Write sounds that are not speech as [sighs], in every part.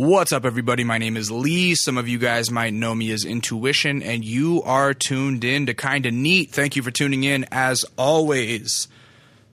What's up, everybody? My name is Lee. Some of you guys might know me as Intuition, and you are tuned in to Kinda Neat. Thank you for tuning in as always.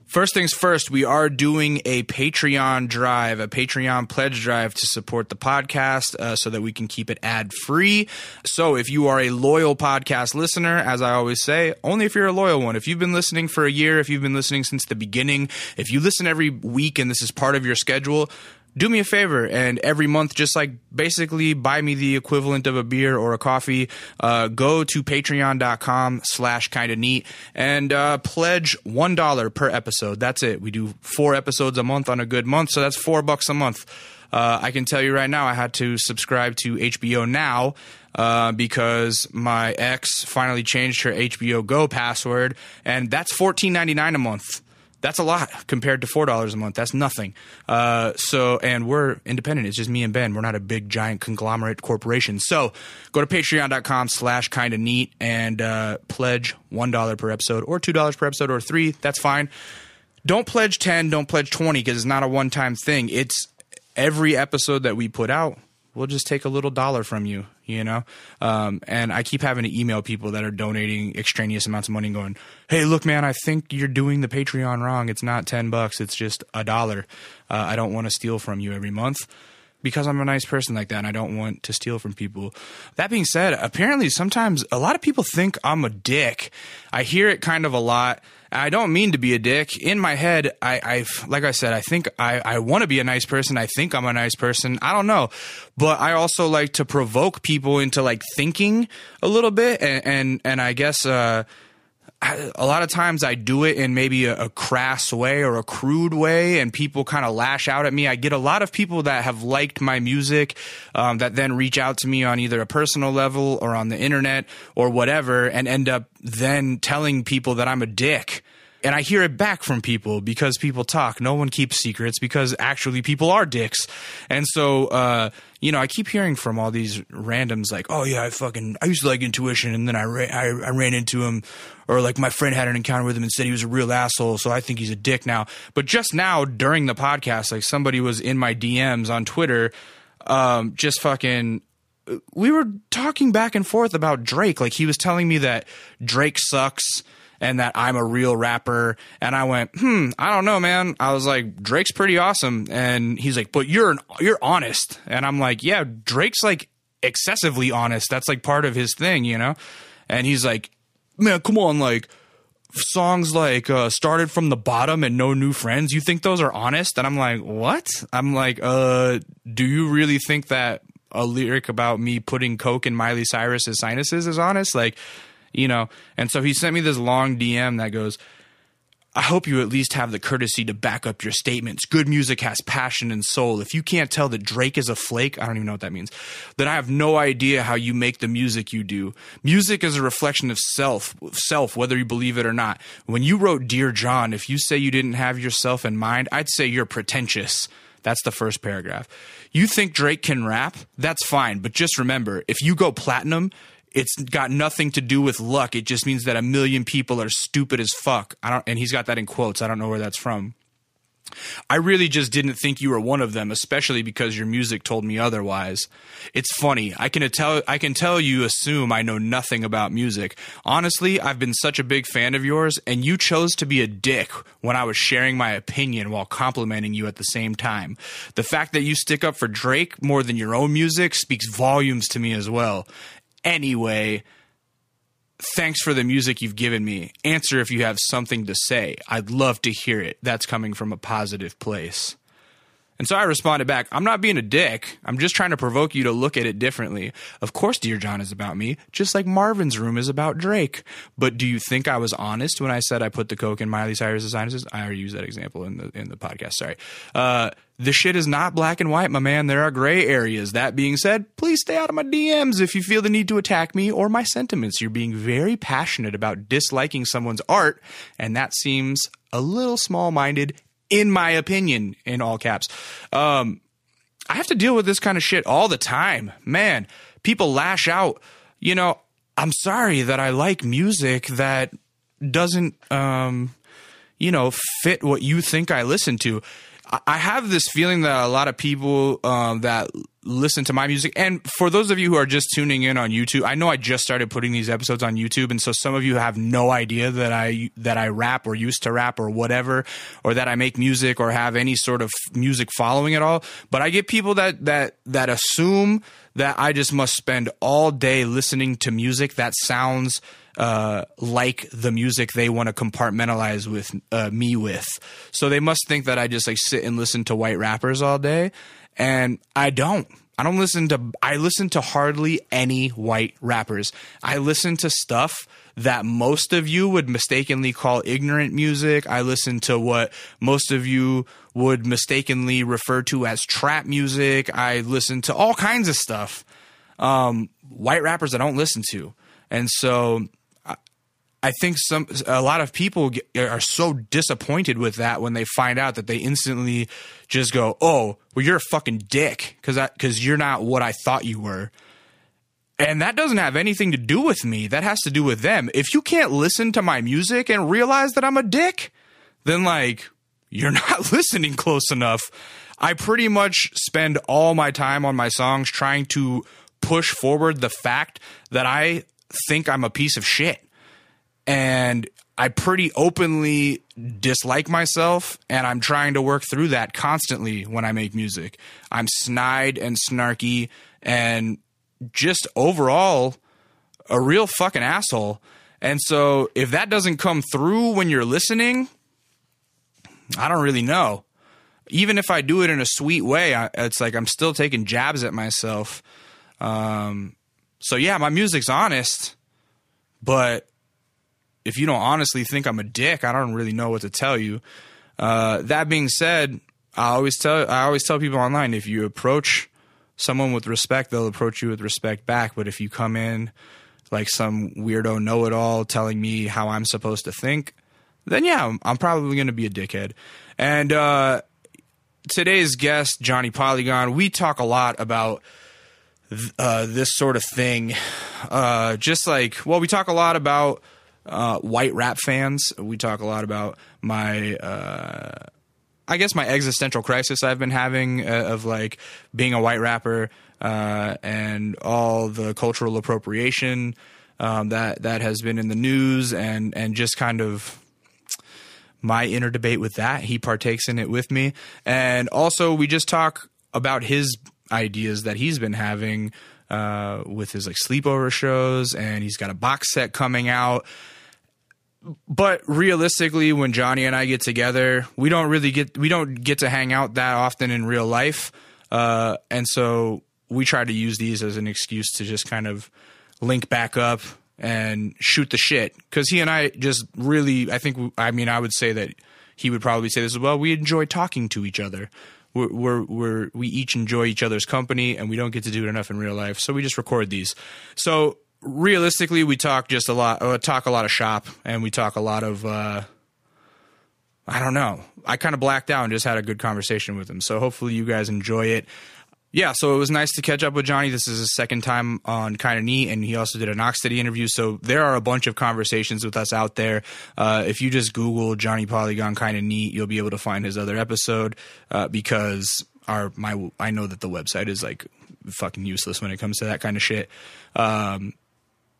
First things first, we are doing a Patreon drive, a Patreon pledge drive to support the podcast uh, so that we can keep it ad free. So if you are a loyal podcast listener, as I always say, only if you're a loyal one. If you've been listening for a year, if you've been listening since the beginning, if you listen every week and this is part of your schedule, do me a favor and every month just like basically buy me the equivalent of a beer or a coffee. Uh, go to patreon.com slash kind of neat and uh, pledge one dollar per episode. That's it. We do four episodes a month on a good month so that's four bucks a month. Uh, i can tell you right now i had to subscribe to hbo now uh, because my ex finally changed her hbo go password and that's $14.99 a month that's a lot compared to four dollars a month. That's nothing. Uh, so, and we're independent. It's just me and Ben. We're not a big giant conglomerate corporation. So, go to Patreon.com/slash Kind of Neat and uh, pledge one dollar per episode, or two dollars per episode, or three. That's fine. Don't pledge ten. Don't pledge twenty because it's not a one-time thing. It's every episode that we put out. We'll just take a little dollar from you you know? Um, and I keep having to email people that are donating extraneous amounts of money going, hey, look, man, I think you're doing the Patreon wrong. It's not 10 bucks, it's just a dollar. Uh, I don't want to steal from you every month because I'm a nice person like that and I don't want to steal from people. That being said, apparently sometimes a lot of people think I'm a dick. I hear it kind of a lot. I don't mean to be a dick. In my head, I, I like I said, I think I, I want to be a nice person. I think I'm a nice person. I don't know, but I also like to provoke people into like thinking a little bit, and and, and I guess uh, a lot of times I do it in maybe a, a crass way or a crude way, and people kind of lash out at me. I get a lot of people that have liked my music um, that then reach out to me on either a personal level or on the internet or whatever, and end up then telling people that I'm a dick and I hear it back from people because people talk. No one keeps secrets because actually people are dicks. And so, uh, you know, I keep hearing from all these randoms like, oh yeah, I fucking, I used to like intuition and then I, ra- I, I ran into him or like my friend had an encounter with him and said he was a real asshole. So I think he's a dick now. But just now during the podcast, like somebody was in my DMs on Twitter, um, just fucking we were talking back and forth about Drake. Like he was telling me that Drake sucks and that I'm a real rapper. And I went, hmm, I don't know, man. I was like, Drake's pretty awesome. And he's like, but you're, an, you're honest. And I'm like, yeah, Drake's like excessively honest. That's like part of his thing, you know? And he's like, man, come on, like, songs like uh, started from the bottom and no new friends you think those are honest and i'm like what i'm like uh do you really think that a lyric about me putting coke in miley cyrus's sinuses is honest like you know. And so he sent me this long DM that goes, I hope you at least have the courtesy to back up your statements. Good music has passion and soul. If you can't tell that Drake is a flake, I don't even know what that means, then I have no idea how you make the music you do. Music is a reflection of self, self, whether you believe it or not. When you wrote Dear John, if you say you didn't have yourself in mind, I'd say you're pretentious. That's the first paragraph. You think Drake can rap? That's fine, but just remember, if you go platinum, it's got nothing to do with luck. It just means that a million people are stupid as fuck. I don't, and he's got that in quotes. I don't know where that's from. I really just didn't think you were one of them, especially because your music told me otherwise. It's funny. I can tell I can tell you assume I know nothing about music. Honestly, I've been such a big fan of yours and you chose to be a dick when I was sharing my opinion while complimenting you at the same time. The fact that you stick up for Drake more than your own music speaks volumes to me as well. Anyway, thanks for the music you've given me. Answer if you have something to say. I'd love to hear it. That's coming from a positive place. And so I responded back, I'm not being a dick. I'm just trying to provoke you to look at it differently. Of course, Dear John is about me, just like Marvin's Room is about Drake. But do you think I was honest when I said I put the coke in Miley Cyrus's sinuses? I already used that example in the in the podcast. Sorry. Uh, the shit is not black and white, my man. There are gray areas. That being said, please stay out of my DMs if you feel the need to attack me or my sentiments. You're being very passionate about disliking someone's art, and that seems a little small minded in my opinion, in all caps. Um, I have to deal with this kind of shit all the time. Man, people lash out. You know, I'm sorry that I like music that doesn't, um, you know, fit what you think I listen to. I- have this feeling that a lot of people um, that listen to my music, and for those of you who are just tuning in on YouTube, I know I just started putting these episodes on YouTube, and so some of you have no idea that I that I rap or used to rap or whatever, or that I make music or have any sort of music following at all. But I get people that that that assume that I just must spend all day listening to music that sounds uh, like the music they want to compartmentalize with uh, me with. So they must think that I just like sit and listen to white rappers all day, and I don't. I don't listen to. I listen to hardly any white rappers. I listen to stuff that most of you would mistakenly call ignorant music. I listen to what most of you would mistakenly refer to as trap music. I listen to all kinds of stuff. Um, white rappers I don't listen to, and so I think some a lot of people get, are so disappointed with that when they find out that they instantly just go, "Oh, well, you're a fucking dick," because because you're not what I thought you were. And that doesn't have anything to do with me. That has to do with them. If you can't listen to my music and realize that I'm a dick, then like you're [laughs] not listening close enough. I pretty much spend all my time on my songs trying to push forward the fact that I think I'm a piece of shit. And I pretty openly dislike myself, and I'm trying to work through that constantly when I make music. I'm snide and snarky and just overall a real fucking asshole. And so if that doesn't come through when you're listening, I don't really know. Even if I do it in a sweet way, it's like I'm still taking jabs at myself. Um, so yeah, my music's honest, but if you don't honestly think I'm a dick, I don't really know what to tell you. Uh, that being said, I always tell I always tell people online if you approach someone with respect, they'll approach you with respect back. But if you come in like some weirdo know it all telling me how I'm supposed to think, then yeah, I'm, I'm probably going to be a dickhead. And uh, today's guest, Johnny Polygon, we talk a lot about uh, this sort of thing. Uh, just like, well, we talk a lot about uh, white rap fans. We talk a lot about my. Uh, I guess my existential crisis I've been having uh, of like being a white rapper uh, and all the cultural appropriation um, that that has been in the news and and just kind of my inner debate with that. He partakes in it with me, and also we just talk about his ideas that he's been having uh, with his like sleepover shows, and he's got a box set coming out but realistically when johnny and i get together we don't really get we don't get to hang out that often in real life. Uh, and so we try to use these as an excuse to just kind of link back up and shoot the shit. Because he and i just really i think i mean i would say that he would probably say this as well we enjoy talking to each other. We're, we're, we're we each enjoy each other's company and we don't get to do it enough in real life. So we just record these. So realistically, we talk just a lot. Uh, talk a lot of shop, and we talk a lot of. Uh, I don't know. I kind of blacked out and just had a good conversation with him. So hopefully you guys enjoy it. Yeah, so it was nice to catch up with Johnny. This is his second time on Kind of Neat, and he also did an Oxsteady interview. So there are a bunch of conversations with us out there. Uh, if you just Google Johnny Polygon Kind of Neat, you'll be able to find his other episode uh, because our my I know that the website is like fucking useless when it comes to that kind of shit. Um,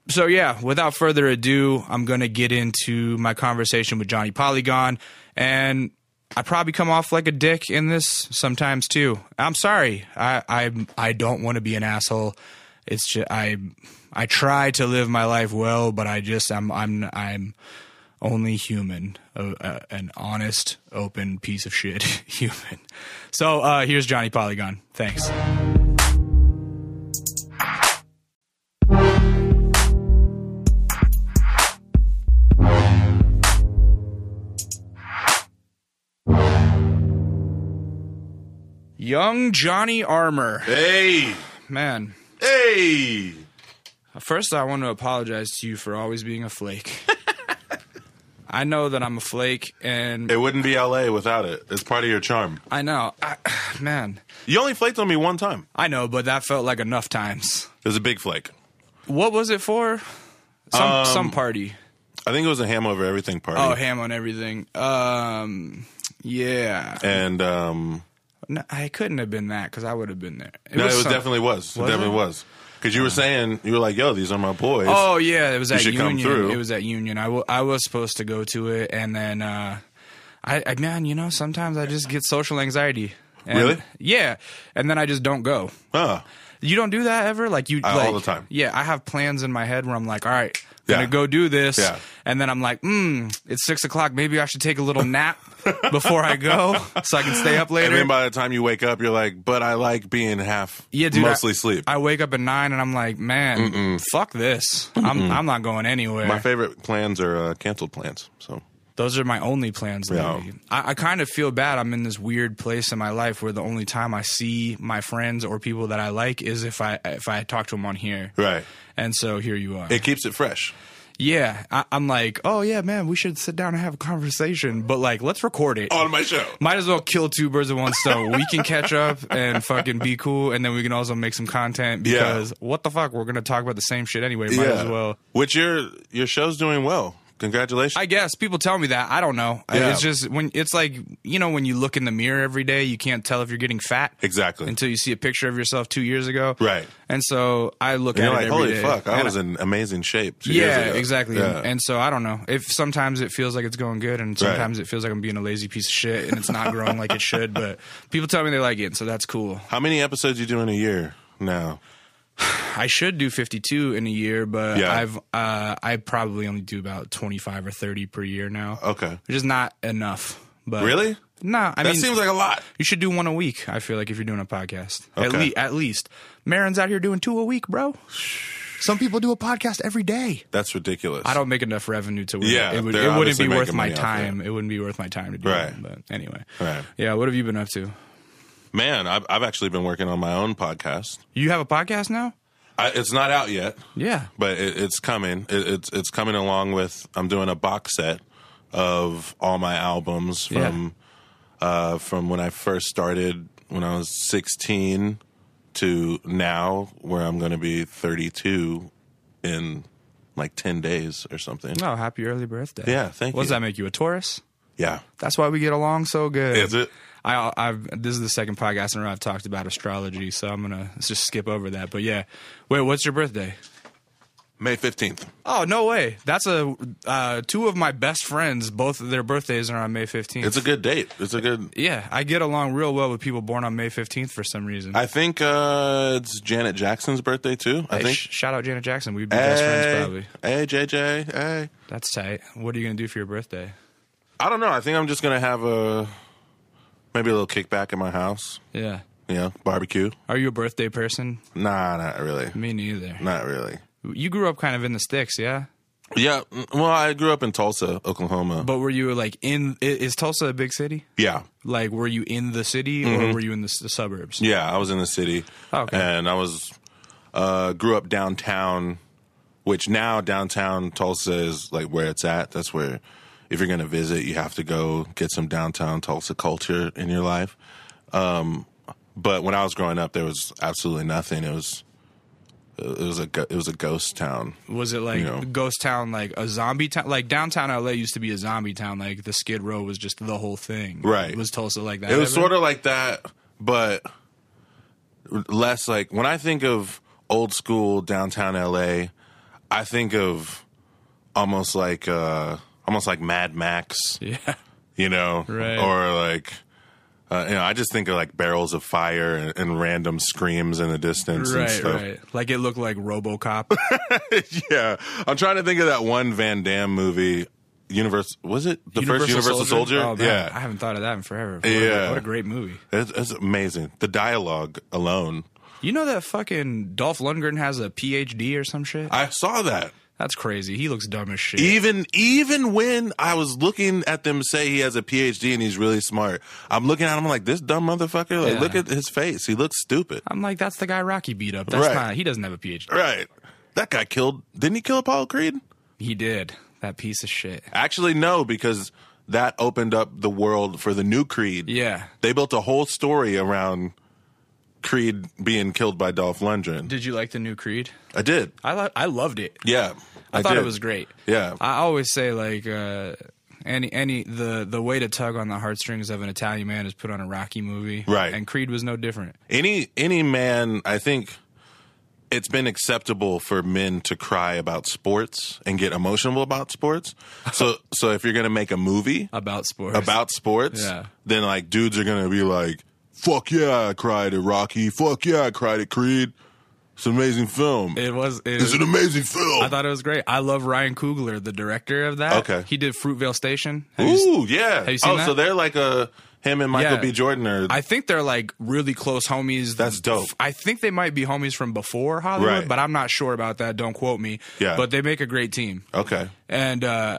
so yeah, without further ado, I'm gonna get into my conversation with Johnny Polygon, and I probably come off like a dick in this sometimes too. I'm sorry. I I I don't want to be an asshole. It's just I I try to live my life well, but I just I'm I'm I'm only human, an honest, open piece of shit [laughs] human. So uh, here's Johnny Polygon. Thanks. Young Johnny Armour. Hey. Man. Hey. First, I want to apologize to you for always being a flake. [laughs] I know that I'm a flake, and It wouldn't be LA without it. It's part of your charm. I know, I, [sighs] man. You only flaked on me one time. I know, but that felt like enough times. It was a big flake. What was it for? Some Um, some party. I think it was a ham over everything party. Oh, ham on everything. Um, Yeah. and um, No, I couldn't have been that because I would have been there. no, it was some- definitely was. It definitely it? was. Because you were saying you were like, "Yo, these are my boys." Oh yeah, it was at come Union. through. It was at Union. I, w- I was supposed to go to it, and then uh, I, I man, you know, sometimes I just get social anxiety. And- Really? Yeah, and then I just don't go. Huh. You don't do that ever? Like you I- like, all the time. Yeah, I have plans in my head where I'm like, all right, gonna Yeah. go do this. Yeah. And then I'm like, hmm, it's six o'clock. Maybe I should take a little nap before I go so I can stay up later. And then by the time you wake up, you're like, "But I like being half, yeah, dude. mostly I, sleep." I wake up at nine and I'm like, man, fuck this. I'm I'm not going anywhere. my favorite plans are uh, canceled plans. So Those are my only plans Yeah. lately. I, I kind of feel bad. I'm in this weird place in my life where the only time I see my friends or people that I like is if I if I talk to them on here. right, And so here you are. it keeps it fresh. yeah, I, I'm like, oh yeah, man, we should sit down and have a conversation. But like, let's record it. on my show. Might as well kill two birds with one stone. we can catch up and fucking be cool, and then we can also make some content because what the fuck, we're gonna talk about the same shit anyway. Might as well. Which your your show's doing well. Congratulations. I guess people tell me that. I don't know. Yeah. It's just when it's like you know when you look in the mirror every day, you can't tell if you're getting fat exactly. until you see a picture of yourself two years ago. Right. And so I look And at like, holy day, fuck, I and was in amazing shape. two years yeah, ago." exactly. Yeah. And so I don't know. If sometimes it feels like it's going good, and sometimes it feels like I'm being a lazy piece of shit, and it's not growing like it should. But people tell me they like it, so that's cool. How many episodes you do in a year now? [sighs] I should do 52 in a year, but Yeah. I've uh, I probably only do about 25 or 30 per year now, Okay. which is not enough. But Really? No, I That mean, seems like a lot. you should do one a week. I feel like if you're doing a podcast, at, Okay. le- at least. Maron's out here doing two a week, bro. Some people do a podcast every day. That's ridiculous. I don't make enough revenue to Yeah, it, would, it wouldn't be worth my time. It wouldn't be worth my time to do Right. it. But anyway, Right. yeah. What have you been up to? Man, I've, I've actually been working on my own podcast. You have a podcast now? I, it's not out yet, Yeah. but it, it's coming. It, it's it's coming along with. I'm doing a box set of all my albums from uh, from when I first started when I was 16 to now, where I'm going to be 32 in like 10 days or something. Oh, happy early birthday! Yeah, thank What does that make you a Taurus? Yeah, That's why we get along so good. is it? I, I've this is the second podcast in a row I've talked about astrology, so I'm gonna let's just skip over that. But yeah, wait, what's your birthday? May 15th. Oh no way! That's a uh, two of my best friends. Both of their birthdays are on May 15th. It's a good date. It's a good. yeah, I get along real well with people born on May 15th for some reason. I think uh, it's Janet Jackson's birthday too. I Hey, think. sh- shout out Janet Jackson. We'd be best friends probably. hey, JJ. Hey. That's tight. What are you gonna do for your birthday? I don't know. I think I'm just gonna have a maybe a little kickback at my house. Yeah. You know, barbecue. Are you a birthday person? Nah, not really. Me neither. Not really. You grew up kind of in the sticks, yeah. Yeah. mm, Well, I grew up in Tulsa, Oklahoma. But were you like in? Is Tulsa a big city? yeah. Like, were you in the city or were you in the, the suburbs? Yeah, I was in the city. Okay. And I was uh grew up downtown, which now downtown Tulsa is like where it's at. That's where if you're going to visit, you have to go get some downtown Tulsa culture in your life. Um but when I was growing up there was absolutely nothing. It was it was a it was a ghost town. Was it like You know. ghost town, like a zombie town? Like downtown LA used to be a zombie town. Like the Skid Row was just the whole thing. Right. It was Tulsa like that? It was ever? sort of like that, but less like when I think of old school downtown LA, I think of almost like uh almost like Mad Max, Yeah. you know, Right. or like uh, you know, I just think of like barrels of fire and, and random screams in the distance and Right, stuff. right. Like it looked like RoboCop. [laughs] yeah, I'm trying to think of that one Van Damme movie. Universe was it the first Universal Soldier? Oh, man. yeah, I haven't thought of that in forever. What a- Yeah. What a great movie. it's, it's amazing. The dialogue alone. You know that fucking Dolph Lundgren has a PhD or some shit? I saw that. That's crazy. He looks dumb as shit. Even even when I was looking at them say he has a PhD and he's really smart, I'm looking at him like this dumb motherfucker. Like, Yeah. look at his face. He looks stupid. I'm like, that's the guy Rocky beat up. That's Right. not. He doesn't have a PhD. Right. That guy killed. Didn't he kill Apollo Creed? He did. That piece of shit. Actually, no, because that opened up the world for the new Creed. Yeah. They built a whole story around Creed being killed by Dolph Lundgren. Did you like the new Creed? I did. I lo- I loved it. Yeah. I, thought did. it was great. Yeah. I always say like uh any any the the way to tug on the heartstrings of an Italian man is put on a Rocky movie, Right. And Creed was no different. any any man i think it's been acceptable for men to cry about sports and get emotional about sports so [laughs] so if you're gonna make a movie About sports, about sports Yeah. then like dudes are gonna be like fuck yeah i cried at rocky fuck yeah i cried at creed it's an amazing film it was. It, it's an amazing film I thought it was great. I love Ryan Coogler, the director of that. Okay. he did Fruitvale Station. Have you Ooh, yeah. have you seen oh, so they're like a him and Michael Yeah. B. Jordan are. I think they're like really close homies. That's dope. I think they might be homies from before Hollywood, Right. but I'm not sure about that. Don't quote me. Yeah. But they make a great team. okay. And uh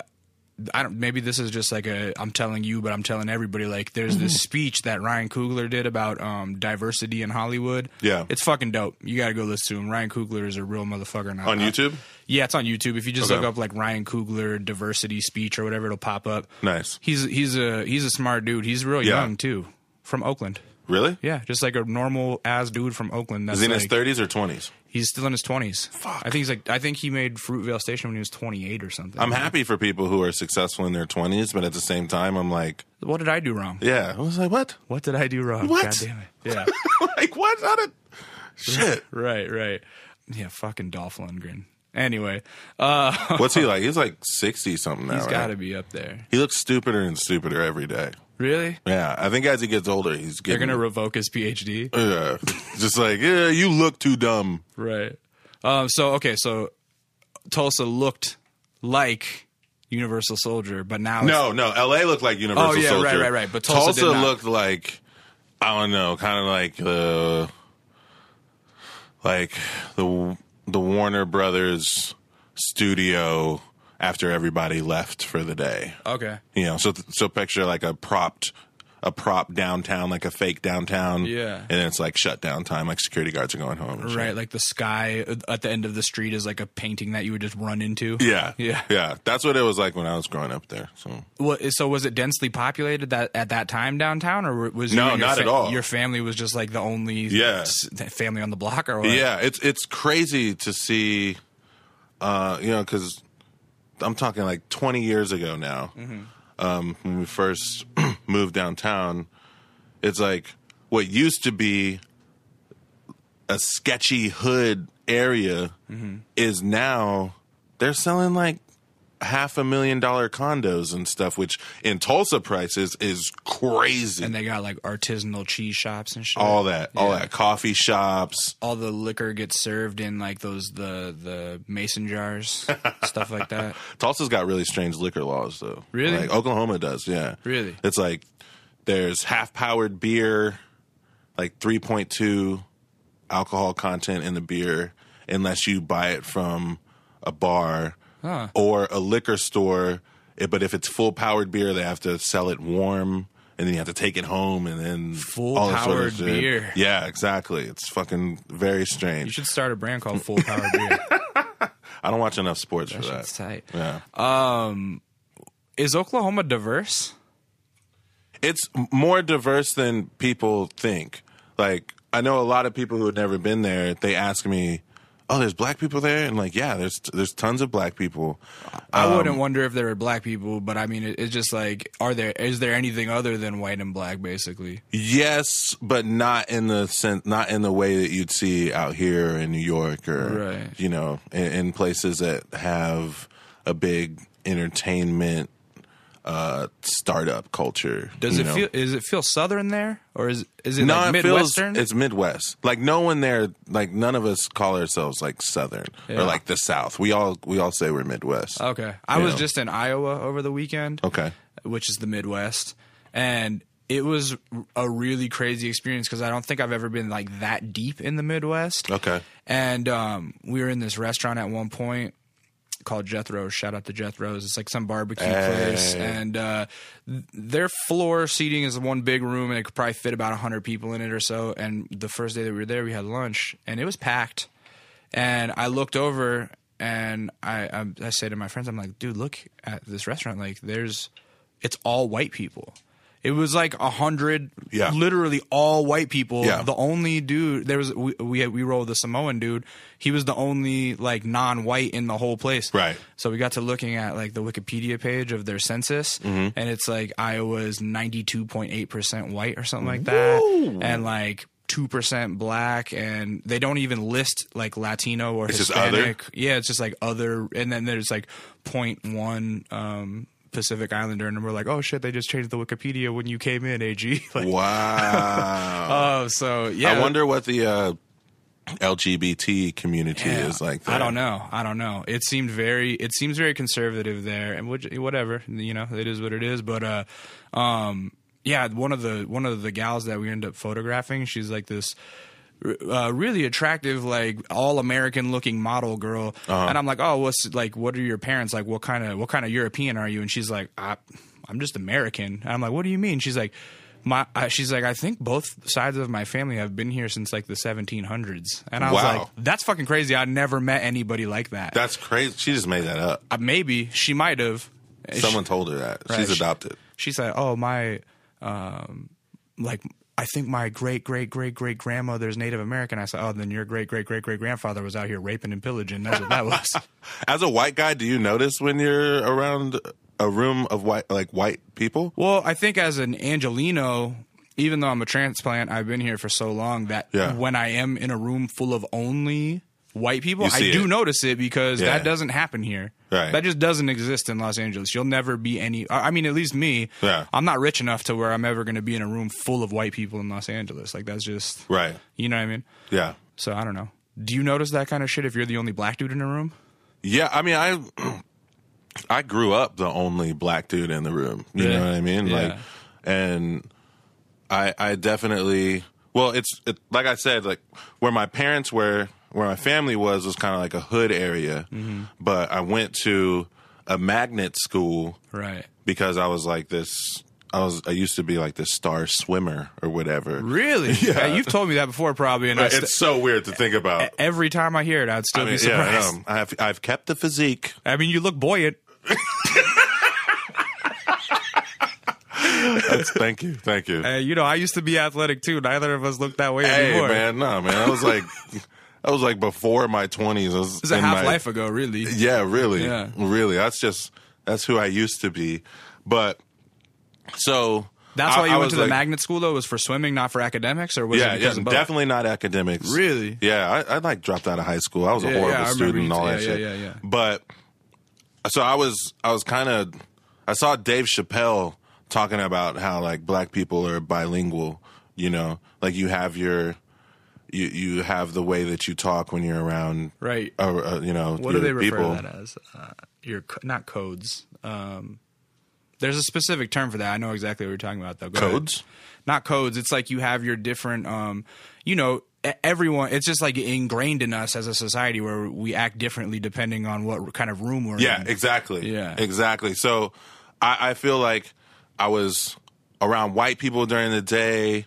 I don't maybe this is just like a I'm telling you, but I'm telling everybody like there's Mm-hmm. this speech that Ryan Coogler did about um diversity in Hollywood. Yeah. It's fucking dope. You gotta go listen to him. Ryan Coogler is a real motherfucker. And I- On I- YouTube? yeah, it's on YouTube. If you just Okay. look up like Ryan Coogler diversity speech or whatever, it'll pop up. Nice. He's he's a he's a smart dude. He's real Yeah. young too. From Oakland. Really? Yeah, just like a normal ass dude from Oakland. That's Is he in like, his 30s or 20s? He's still in his twenties. Fuck. I think he's like I think he made Fruitvale Station when he was twenty eight or something. I'm happy for people who are successful in their 20s, but at the same time, I'm like, What did I do wrong? yeah. I was like, what? What did I do wrong? What? God damn it. Yeah. [laughs] like, what? How [laughs] did. Shit. right, right. Yeah, fucking Dolph Lundgren. Anyway, uh [laughs] What's he like? He's like 60 something now. he's right? got to be up there. He looks stupider and stupider every day. Really? Yeah. I think as he gets older, he's They're going to revoke his PhD? Yeah. [laughs] Just like, yeah, you look too dumb. Right. Um so okay, so Tulsa looked like Universal Soldier, but now it's- No, no. L.A. looked like Universal Soldier. Oh, yeah, Soldier. right, right, right. But Tulsa not. looked like I don't know, kind of like the like the the Warner Brothers studio after everybody left for the day. Okay. You know, so so picture like a propped a prop downtown, like a fake downtown. Yeah. and then it's like shutdown time, like security guards are going home. shit. Right, like the sky at the end of the street is like a painting that you would just run into. Yeah, Yeah. yeah. That's what it was like when I was growing up there. So What, so was it densely populated that at that time downtown, or was No, not at all. Your family was just like the only Yeah. s- family on the block, or what? Yeah, it's it's crazy to see, uh, you know, because I'm talking like 20 years ago now. Um, when we first moved downtown, it's like what used to be a sketchy hood area mm-hmm. is now they're selling like half a million dollar condos and stuff, which in Tulsa prices is crazy. and they got like artisanal cheese shops and shit. all that, all that coffee shops. all the liquor gets served in like those the the mason jars, [laughs] stuff like that. Tulsa's got really strange liquor laws, though. Really? Like Oklahoma does, yeah. Really? It's like there's half powered beer, like 3.2 alcohol content in the beer, unless you buy it from a bar Huh. or a liquor store. Eh, but if it's full powered beer, they have to sell it warm. And then you have to take it home, and then Full all this sort of powered beer. Yeah, exactly. It's fucking very strange. You should start a brand called Full Power Beer. [laughs] I don't watch enough sports for That's that. tight. Yeah. Um, is Oklahoma diverse? it's more diverse than people think. Like I know a lot of people who have never been there. They ask me, "Oh, there's black people there," and like, yeah, there's there's tons of black people. I Um, wouldn't wonder if there are black people, but I mean, it, it's just like, are there? Is there anything other than white and black, basically? Yes, but not in the sense, not in the way that you'd see out here in New York or Right. you know, in, in places that have a big entertainment uh startup culture. Does it know? feel? Is it feel southern there, or is is it No, like it feels midwestern? it's Midwest. Like no one there, like none of us call ourselves like Southern Yeah. or like the South. We all we all say we're Midwest. okay, I was Yeah. just in Iowa over the weekend. Okay. which is the Midwest, and it was a really crazy experience because I don't think I've ever been like that deep in the Midwest. Okay. And um, we were in this restaurant at one point called Jethro's. Shout out to Jethro's. It's like some barbecue place, and uh, their floor seating is one big room, and it could probably fit about hundred people in it or so. And the first day that we were there, we had lunch, and it was packed. And I looked over, and I I, I say to my friends, I'm like, dude, look at this restaurant. Like, there's, it's all white people. It was like a hundred, Yeah. literally all white people. Yeah. The only dude there was we we, we rolled the Samoan dude. He was the only like non-white in the whole place. Right. So we got to looking at like the Wikipedia page of their census, Mm-hmm. and it's like Iowa's ninety two point eight percent white or something like that, and like. Two percent black, and they don't even list like Latino or It's? Hispanic. Yeah, it's just like other, and then there's like 0.1 um, Pacific Islander, and we're like, oh shit, they just changed the Wikipedia when you came in, AG. [laughs] like, Wow. [laughs] oh, so yeah. I wonder what the uh, LGBT community Yeah, is like. I don't know. I don't know. It seemed very. It seems very conservative there, and which, whatever. You know, it is what it is. But uh, um, yeah, one of the one of the gals that we end up photographing, she's like this. Uh, really attractive, like all American looking model girl, Uh-huh. and I'm like, oh, what's like, what are your parents like? What kind of what kind of European are you? And she's like, I, I'm just American. And I'm like, what do you mean? She's like, my, I, she's like, I think both sides of my family have been here since like the 1700s, and I was Wow. like, that's fucking crazy. I never met anybody like that. That's crazy. She just made that up. Uh, maybe she might have. Someone told her that. Right, She's she- adopted. She said, "Oh my, um, like I think my great great great great grandmother's Native American." I said, "Oh, then your great great great great grandfather was out here raping and pillaging." That's what that was. [laughs] As a white guy, do you notice when you're around a room of white, like white people? well, I think as an Angeleno. Even though I'm a transplant, I've been here for so long that Yeah. when I am in a room full of only white people, I do it. notice it because Yeah. that doesn't happen here. Right. That just doesn't exist in Los Angeles. You'll never be any. I mean, at least me. Yeah. I'm not rich enough to where I'm ever going to be in a room full of white people in Los Angeles. Like that's just. Right. You know what I mean? Yeah. So I don't know. Do you notice that kind of shit if you're the only black dude in a room? Yeah. I mean, I [clears throat] I grew up the only black dude in the room. You Yeah. know what I mean? Yeah. Like, and I I definitely well, it's it, like I said, like where my parents were, where my family was, was kind of like a hood area. Mm-hmm. But I went to a magnet school Right. because I was like this. I was I used to be like this star swimmer or whatever. Really? [laughs] Yeah. you've told me that before, probably, and I st- It's so weird to think about. every time I hear it, I'd still I mean, be yeah, I, surprised. know. I have I've kept the physique. I mean, you look buoyant. [laughs] That's, thank you, thank you. Uh, you know, I used to be athletic too. Neither of us look that way Hey anymore. man, no man, I was like, I was like before my twenties. I was It's a half my- life ago, really. Yeah, really, Yeah. really. That's just that's who I used to be. But so That's I- why you I went to the magnet school, though, was for swimming, not for academics, or was Yeah, it yeah, definitely not academics. Really? Yeah, I, I like dropped out of high school. I was a Yeah, yeah, horrible remember student and all that yeah, shit. yeah, yeah, yeah. But so I was, I was kind of, I saw Dave Chappelle talking about how like black people are bilingual. You know, like you have your, you you have the way that you talk when you're around, Right. uh, uh, you know, What do they refer people. to that as? Uh, your not codes. Um, there's a specific term for that. I know exactly what you're talking about, though. Go ahead. Codes? Not codes. It's like you have your different. Um, you know, everyone. It's just like ingrained in us as a society where we act differently depending on what kind of room we're Yeah, in. Yeah exactly. Yeah. exactly. So I, I feel like I was around white people during the day,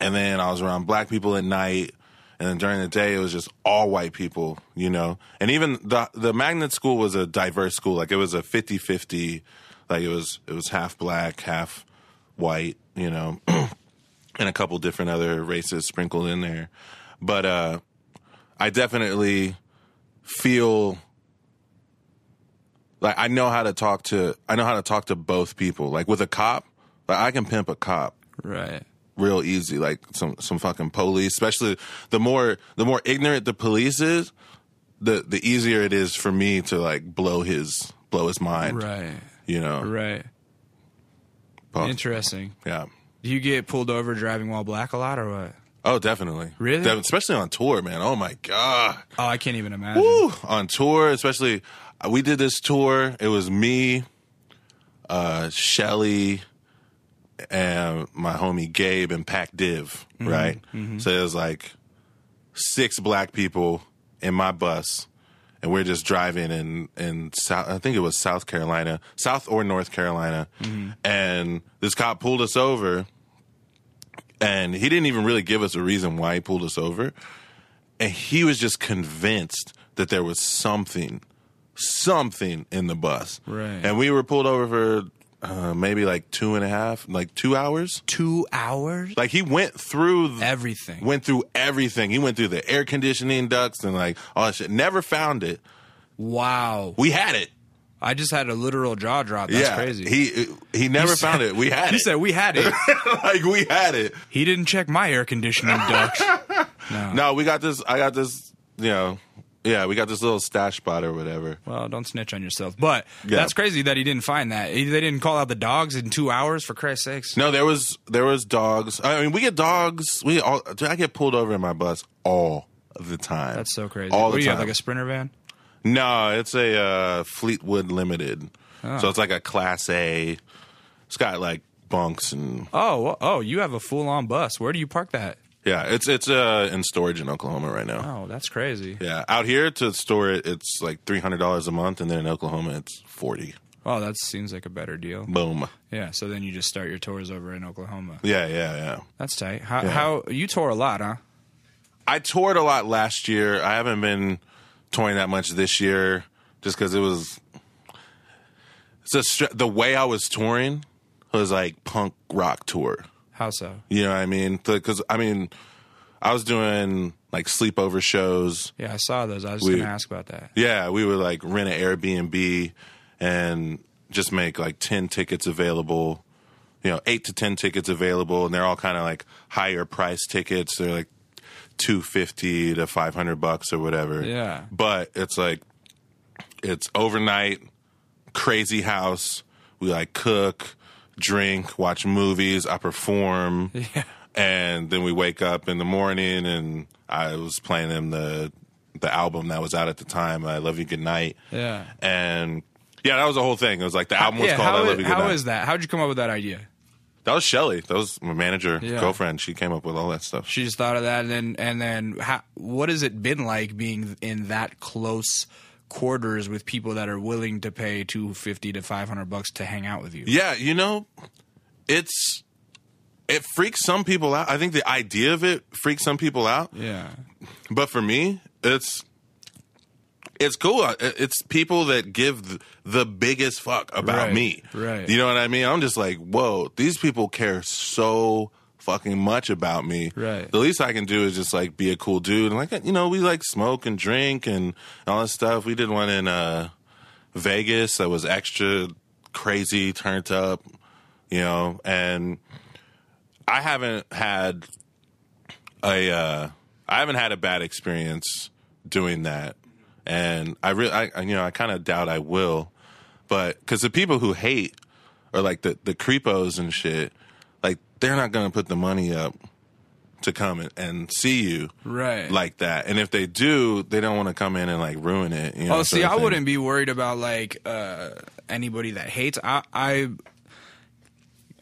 and then I was around black people at night, and then during the day it was just all white people, you know. And even the the magnet school was a diverse school, like it was a 50-50, like it was it was half black, half white, you know, [clears throat] and a couple different other races sprinkled in there. But uh I definitely feel like I know how to talk to I know how to talk to both people. Like with a cop, like I can pimp a cop Right. Real easy. Like some some fucking police, especially the more the more ignorant the police is, the the easier it is for me to like blow his blow his mind. Right. You know. Right. Interesting. Yeah. Do you get pulled over driving while black a lot, or what? Oh, definitely. Really? Def- especially on tour, man. Oh my god. Oh, I can't even imagine. Woo! on tour, especially uh, we did this tour. It was me, uh, Shelly, and my homie Gabe and Pac Div, mm-hmm. right? Mm-hmm. So it was like six black people in my bus, and we're just driving in in South. I think it was South Carolina, South or North Carolina, mm-hmm. and this cop pulled us over. And he didn't even really give us a reason why he pulled us over and he was just convinced that there was something something in the bus Right. and we were pulled over for uh, maybe like two and a half, like two hours. Two hours. Like he went through th- Everything. went through everything. He went through the air conditioning ducts and like all that shit. Never found it. Wow. We had it. I just had a literal jaw drop. That's yeah, crazy. He he never You found said- it. We had [laughs] He it. said we had it. [laughs] like we had it. he didn't check my air conditioning duct. [laughs] No, we got this. I got this. You know, yeah, we got this little stash spot or whatever. Well, don't snitch on yourself. But Yeah. that's crazy that he didn't find that. He, they didn't call out the dogs in two hours for Christ's sakes. No, there was there was dogs. I mean, we get dogs. We all. Dude, I get pulled over in my bus all the time. That's so crazy. All what the do you time. have, like a sprinter van? no, it's a uh, Fleetwood Limited. Oh. So it's like a Class A. It's got like bunks and Oh, oh, you have a full on bus. Where do you park that? Yeah, it's it's uh, in storage in Oklahoma right now. Oh, that's crazy. Yeah, out here to store it, it's like three hundred dollars a month, and then in Oklahoma, it's forty. Oh, that seems like a better deal. Boom. Yeah, so then you just start your tours over in Oklahoma. Yeah, yeah, yeah. That's tight. How, Yeah. how you tour a lot, huh? I toured a lot last year. I haven't been touring that much this year, just because it was. It's a str- the way I was touring was like punk rock tour. How so? You know what I mean? Because I mean, I was doing like sleepover shows. Yeah, I saw those. I was going to ask about that. Yeah, we would like rent an Airbnb and just make like 10 tickets available, you know, 8 to 10 tickets available and they're all kind of like higher price tickets. They're like 250 to 500 bucks or whatever. Yeah. But it's like it's overnight crazy house. We like cook, drink, watch movies, I perform. [laughs] Yeah. And then we wake up in the morning and I was playing them the the album that was out at the time, I Love You Good Night. Yeah. And yeah, that was the whole thing. It was like the album was yeah, called how I is- Love You Good how Night. is that? How'd you come up with that idea? that was Shelly. That was my manager, Yeah. girlfriend. She came up with all that stuff. She just thought of that, and then and then how, what has it been like being in that close quarters with people that are willing to pay two fifty to five hundred bucks to hang out with you? Yeah, you know, it's it freaks some people out. I think the idea of it freaks some people out. Yeah. But for me, it's it's cool. It's people that give the biggest fuck about Right, me. right. You know what I mean? I'm just like, whoa, these people care so fucking much about me. Right. The least I can do is just like be a cool dude and like you know we like smoke and drink and all that stuff. We did one in uh, Vegas that was extra crazy, turned up. You know, and I haven't had a uh, I haven't had a bad experience doing that, and I really, I, you know, I kind of doubt I will, but because the people who hate or like the the creepos and shit, they're not gonna put the money up to come and, and see you Right. like that, and if they do, they don't want to come in and like ruin it. You know, Oh, see, I wouldn't be worried about like uh, anybody that hates. I, I,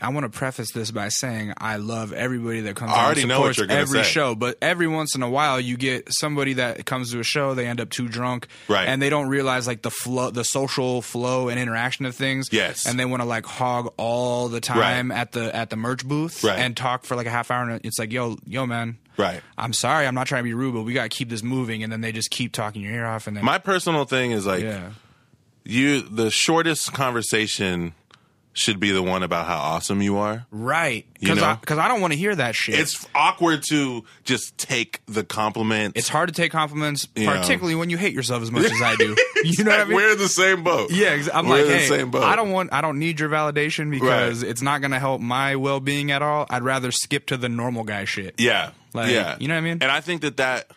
I want to preface this by saying I love everybody that comes. I out and already know what you're every say. show, but every once in a while you get somebody that comes to a show, they end up too drunk, Right. And they don't realize like the flow, the social flow and interaction of things, Yes. And they want to like hog all the time at the at the merch booth, Right. And talk for like a half hour, and it's like, yo, yo, man. Right. I'm sorry, I'm not trying to be rude, but we got to keep this moving. And then they just keep talking your ear off. And then, My personal thing is like yeah. you. The shortest conversation should be the one about how awesome you are. Right. Because know? I, 'cause I don't want to hear that shit. It's awkward to just take the compliment. it's hard to take compliments, You know. particularly when you hate yourself as much as I do. [laughs] You know what I mean? We're in the same boat. yeah, I'm We're like, hey, same boat. I don't want, I don't need your validation because it's not going to help my well being at all. I'd rather skip to the normal guy shit. Yeah, Like, yeah. you know what I mean? And I think that that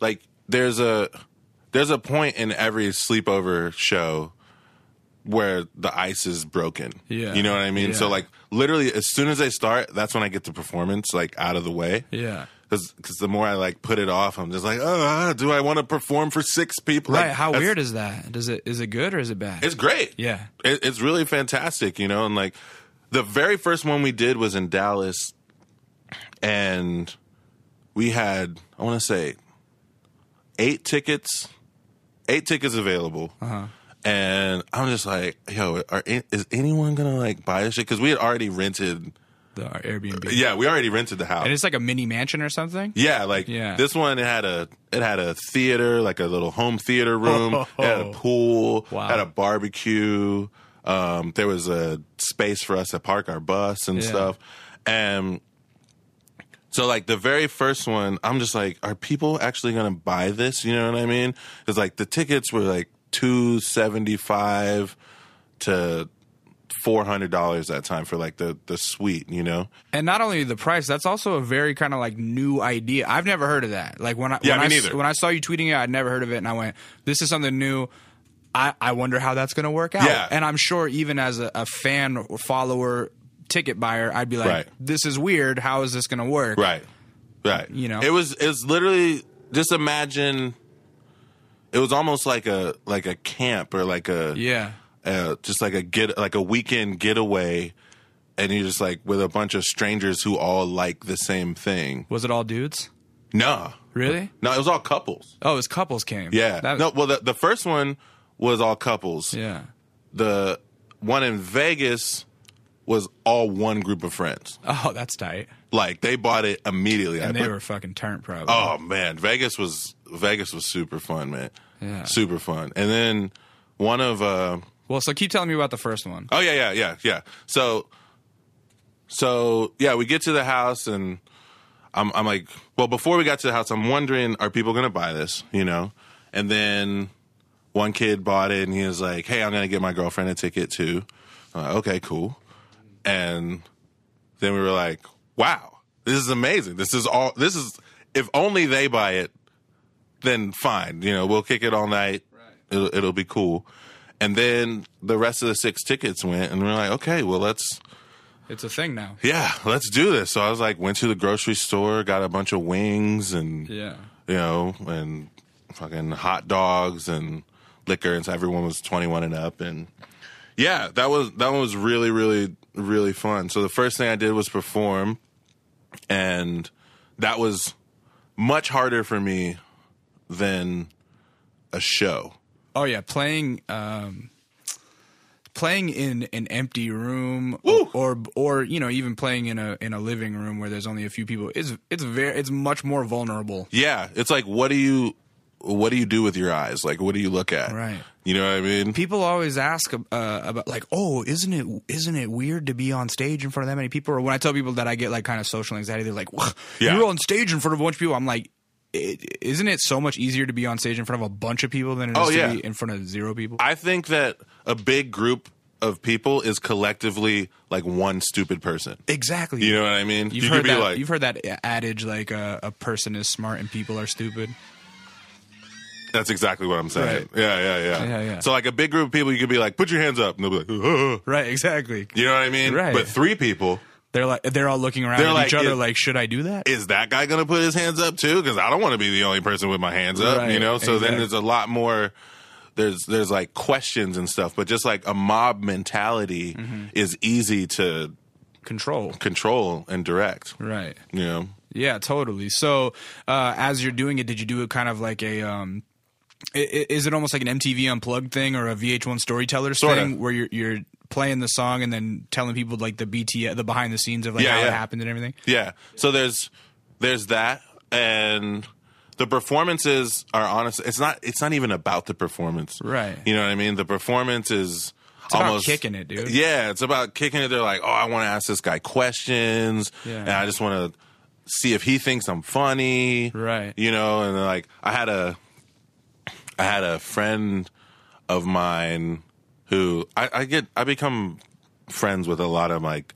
like there's a there's a point in every sleepover show where the ice is broken. Yeah. you know what I mean. So like literally, as soon as I start, that's when I get the performance like out of the way. Yeah. Because the more I like put it off, I'm just like, oh, do I want to perform for six people? Right. Like, How weird is that? Does it, is it good or is it bad? It's great. Yeah. It, it's really fantastic, you know. And like the very first one we did was in Dallas, and we had I want to say eight tickets, eight tickets available. Uh-huh. And I'm just like, yo, are, is anyone gonna like buy this shit? Because we had already rented. the Airbnb. Yeah, we already rented the house. And it's like a mini mansion or something? Yeah, like Yeah. this one it had a it had a theater, like a little home theater room. [laughs] It had a pool, Wow. had a barbecue. Um, there was a space for us to park our bus and Yeah. stuff. And so like the very first one, I'm just like, are people actually gonna buy this? You know what I mean? Because like the tickets were like two seventy five to four hundred dollars that time for like the the suite. You know? And not only the price, that's also a very kind of like new idea. I've never heard of that. Like when I Yeah, when I, when I saw you tweeting it, I'd never heard of it, and I went, "This is something new." I, I wonder how that's going to work out. Yeah. And I'm sure even as a, a fan or follower, ticket buyer, I'd be like, Right. "This is weird. How is this going to work?" Right. Right. You know? it was it's literally just imagine. It was almost like a like a camp or like a Yeah. uh, just like a get like a weekend getaway, and you're just like with a bunch of strangers who all like the same thing. Was it all dudes? No, Really? no, it was all couples. Oh, it was couples came. Yeah, That- no. Well, the the first one was all couples. Yeah. The one in Vegas was all one group of friends. Oh, that's tight. Like they bought it immediately. I And they put- were fucking turned probably. Oh man, Vegas was Vegas was super fun, man. Yeah. super fun. And then one of uh Well, so keep telling me about the first one. oh yeah yeah yeah yeah. So so yeah, we get to the house and I'm I'm like, well, before we got to the house, I'm wondering, are people gonna buy this? You know? And then one kid bought it and he was like, hey, I'm gonna get my girlfriend a ticket too. I'm like, okay, cool. And then we were like, wow, this is amazing. This is all, this is, if only they buy it, then fine. You know, we'll kick it all night. It'll, it'll be cool. And then the rest of the six tickets went and we are like, okay, well, let's, It's a thing now. yeah, let's do this. So I was like, went to the grocery store, got a bunch of wings and, Yeah. you know, and fucking hot dogs and liquor. And so everyone was 21 and up. And yeah, that was, that one was really, really, really fun. So the first thing I did was perform. And that was much harder for me than a show. Oh yeah, playing um playing in an empty room Woo! or or you know even playing in a in a living room where there's only a few people is it's very it's much more vulnerable. Yeah. It's like, what do you, what do you do with your eyes? Like, what do you look at? Right. You know what I mean? People always ask uh, about like, "Oh, isn't it isn't it weird to be on stage in front of that many people?" Or when I tell people that I get like kind of social anxiety, they're like, Yeah. "You're on stage in front of a bunch of people." I'm like, it, "Isn't it so much easier to be on stage in front of a bunch of people than it is Oh, yeah. to be in front of zero people?" I think that a big group of people is collectively like one stupid person. exactly. You know what I mean? You've you heard could be that. like, you've heard that adage, like uh, a person is smart and people are stupid. that's exactly what I'm saying. Right. Yeah, yeah, yeah, Yeah, yeah. So like a big group of people, you could be like, put your hands up, and they'll be like, "Uh." [laughs] Right. Exactly. you know what I mean? Right. But three people, They're like they're all looking around They're at like, each other, is- like, should I do that? is that guy going to put his hands up too? Because I don't want to be the only person with my hands up. Right, You know. So then there's a lot more. There's there's like questions and stuff, but just like a mob mentality Mm-hmm. is easy to Control. control and direct. Right. You know. Yeah, totally. So, uh, as you're doing it, did you do it kind of like a, um, is it almost like an MTV Unplugged thing or a VH1 Storytellers thing where you're you're playing the song and then telling people like the BT the behind the scenes of like Yeah, how it happened and everything? Yeah. So there's there's that and the performances are honest it's not it's not even about the performance. Right. You know what I mean? The performance is about almost kicking it, dude. Yeah, it's about kicking it. They're like, "Oh, I want to ask this guy questions Yeah. and I just want to see if he thinks I'm funny." Right. You know, and like I had a I had a friend of mine who I, I get I become friends with a lot of like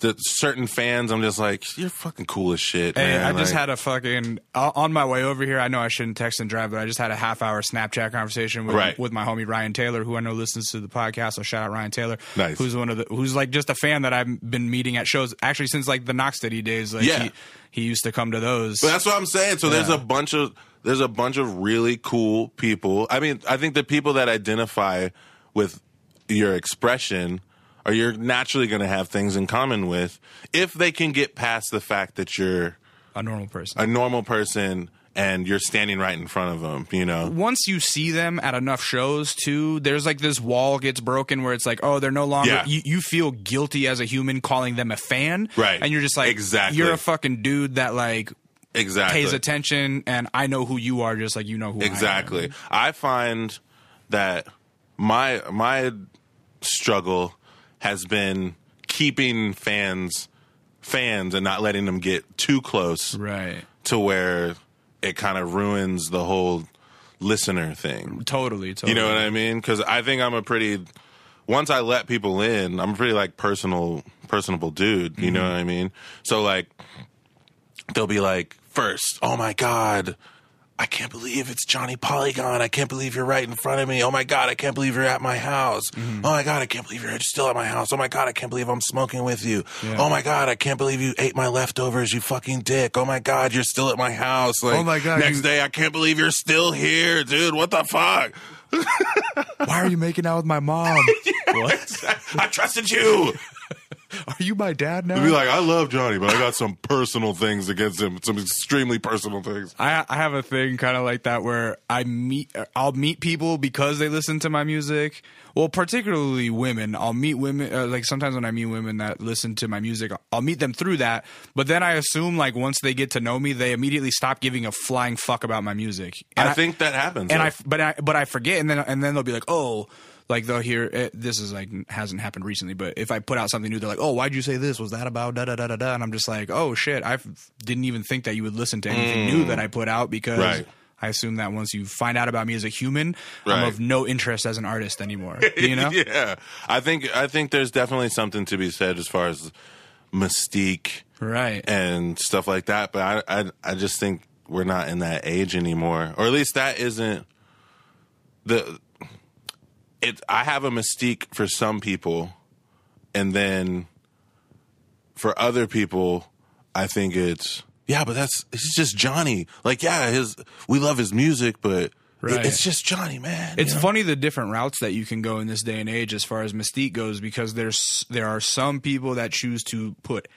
the certain fans. I'm just like you're fucking cool as shit. Hey, man. I just had a fucking uh, on my way over here. I know I shouldn't text and drive, but I just had a half hour Snapchat conversation with Right. with my homie Ryan Taylor, who I know listens to the podcast. So shout out Ryan Taylor, Nice. who's one of the who's like just a fan that I've been meeting at shows actually since like the Knoxteddy days. Like Yeah. he, he used to come to those. But that's what I'm saying. So there's a bunch of there's a bunch of really cool people. I mean, I think the people that identify with your expression are you're naturally going to have things in common with if they can get past the fact that you're a normal person. a normal person and you're standing right in front of them. You know. Once you see them at enough shows, too, there's like this wall gets broken where it's like, oh, they're no longer. Yeah. You, you feel guilty as a human calling them a fan, Right. And you're just like, Exactly. You're a fucking dude that like Exactly. pays attention, and I know who you are, just like you know who I am. Exactly. I find that my my struggle has been keeping fans fans and not letting them get too close Right. to where it kind of ruins the whole listener thing. Totally. Totally. You know what I mean? Because I think I'm a pretty. Once I let people in, I'm a pretty like personal, personable dude. You know mm-hmm. what I mean? So like, they'll be like, first, oh my god, I can't believe it's Johnny Polygon. I can't believe you're right in front of me. Oh my god, I can't believe you're at my house. Mm-hmm. Oh my god, I can't believe you're still at my house. Oh my god, I can't believe I'm smoking with you. Yeah. Oh my god, I can't believe you ate my leftovers. You fucking dick. Oh my god, you're still at my house. Like, Oh my God, next you- day, I can't believe you're still here, dude. What the fuck? Why are you making out with my mom? [laughs] what? I trusted you. [laughs] Are you my dad now? They'd be like, I love Johnny, but I got some [laughs] personal things against him. Some extremely personal things. I I have a thing kind of like that where I meet I'll meet people because they listen to my music. Well, particularly women. I'll meet women uh, like sometimes when I meet women that listen to my music, I'll meet them through that. But then I assume like once they get to know me, they immediately stop giving a flying fuck about my music. And I, think that happens. and though. I but I but I forget, and then and then they'll be like, oh. Like they'll hear it, this is like hasn't happened recently, but if I put out something new, they're like, "Oh, why'd you say this? Was that about da da da da da?" And I'm just like, "Oh shit, I didn't even think that you would listen to anything new that I put out because Mm. Right. I assume that once you find out about me as a human, I'm of no interest as an artist anymore. [laughs] You know? yeah, I think I think there's definitely something to be said as far as mystique Right. and stuff like that. But I, I, I just think we're not in that age anymore, or at least that isn't the. It. I have a mystique for some people, and then for other people, I think it's yeah, but that's it's just Johnny. Like yeah, his we love his music, but Right. it's just Johnny, man. It's you know? funny the different routes that you can go in this day and age as far as mystique goes because there's there are some people that choose to put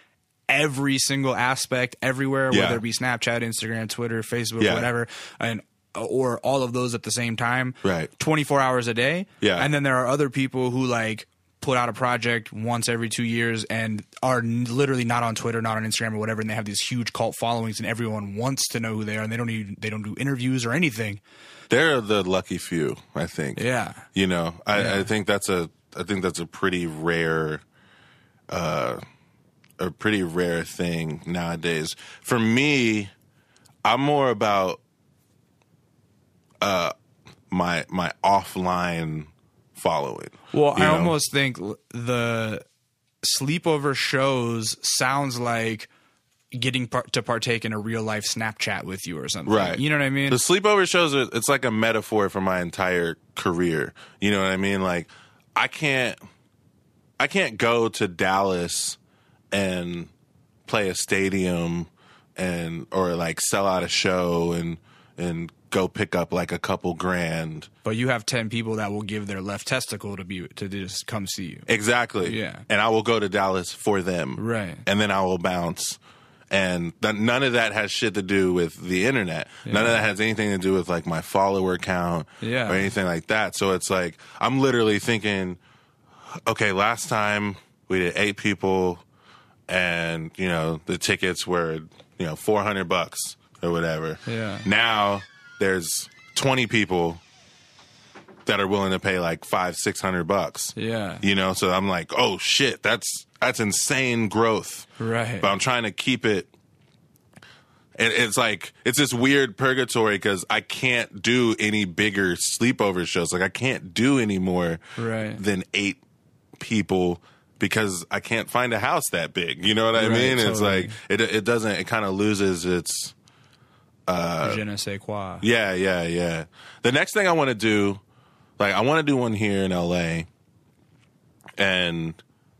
every single aspect everywhere Yeah. whether it be Snapchat, Instagram, Twitter, Facebook, Yeah. whatever and or all of those at the same time. Right. 24 hours a day. Yeah. And then there are other people who like put out a project once every 2 years and are literally not on Twitter, not on Instagram or whatever and they have these huge cult followings and everyone wants to know who they are and they don't even they don't do interviews or anything. They're the lucky few, I think. Yeah. You know, I, Yeah. I think that's a I think that's a pretty rare uh a pretty rare thing nowadays. For me, I'm more about uh my my offline following. Well, I know? almost think the sleepover shows sounds like getting par- to partake in a real life Snapchat with you or something. Right. You know what I mean? The sleepover shows are it's like a metaphor for my entire career. You know what I mean? Like I can't I can't go to Dallas and play a stadium and or like sell out a show and and go pick up like a couple grand. but you have 10 people that will give their left testicle to be to just come see you. Exactly. Yeah. And I will go to Dallas for them. Right. And then I will bounce. And th- none of that has shit to do with the internet. None of that has anything to do with like my follower count Yeah. or anything like that. So it's like I'm literally thinking, okay, last time we did eight people, and you know the tickets were you know 400 bucks or whatever. Yeah. Now there's 20 people that are willing to pay like five, six hundred bucks. Yeah. You know, so I'm like, oh shit, that's that's insane growth. Right. But I'm trying to keep it. it it's like it's this weird purgatory because I can't do any bigger sleepover shows. Like I can't do any more Right. than eight people because I can't find a house that big. You know what I Right, mean? It's like it it doesn't. It kind of loses its. Uh, Je ne sais quoi. Yeah, yeah, yeah. The next thing I want to do, like, I want to do one here in LA, and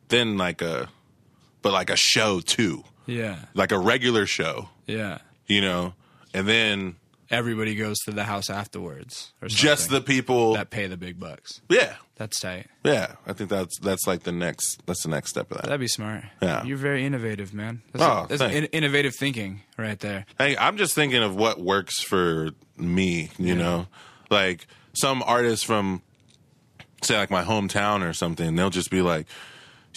then like a, but like a show too, Yeah. like a regular show, Yeah. you know, and then Everybody goes to the house afterwards or something just the people. that pay the big bucks. yeah, That's tight. yeah. I think that's that's like the next that's the next step of that. That'd be smart. Yeah. You're very innovative, man. That's, Oh, that's in- innovative thinking right there. Hey, I'm just thinking of what works for me, you know? Like some artists from say like my hometown or something, they'll just be like,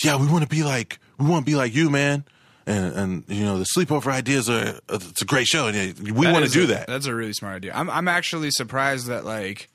"Yeah, we want to be like we want to be like you, man." And and you know, the sleepover ideas are it's a great show and we want to do a- that. That's a really smart idea. I'm I'm actually surprised that like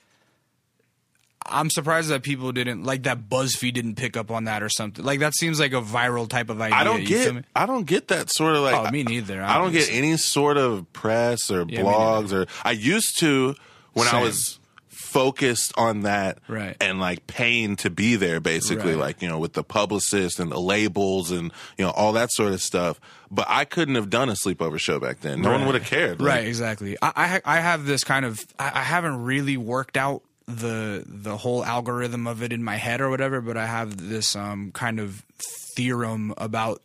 I'm surprised that people didn't like that. BuzzFeed didn't pick up on that or something. Like that seems like a viral type of idea. I don't get? I don't get that sort of like Oh, me neither, I don't get any sort of press or me blogs or I used to when I was focused on that Right. and like paying to be there basically Right. like you know with the publicist and the labels and you know all that sort of stuff but I couldn't have done a sleepover show back then no one would have cared like, Right, exactly. I, I I have this kind of I, I haven't really worked out the the whole algorithm of it in my head or whatever, but I have this um kind of theorem about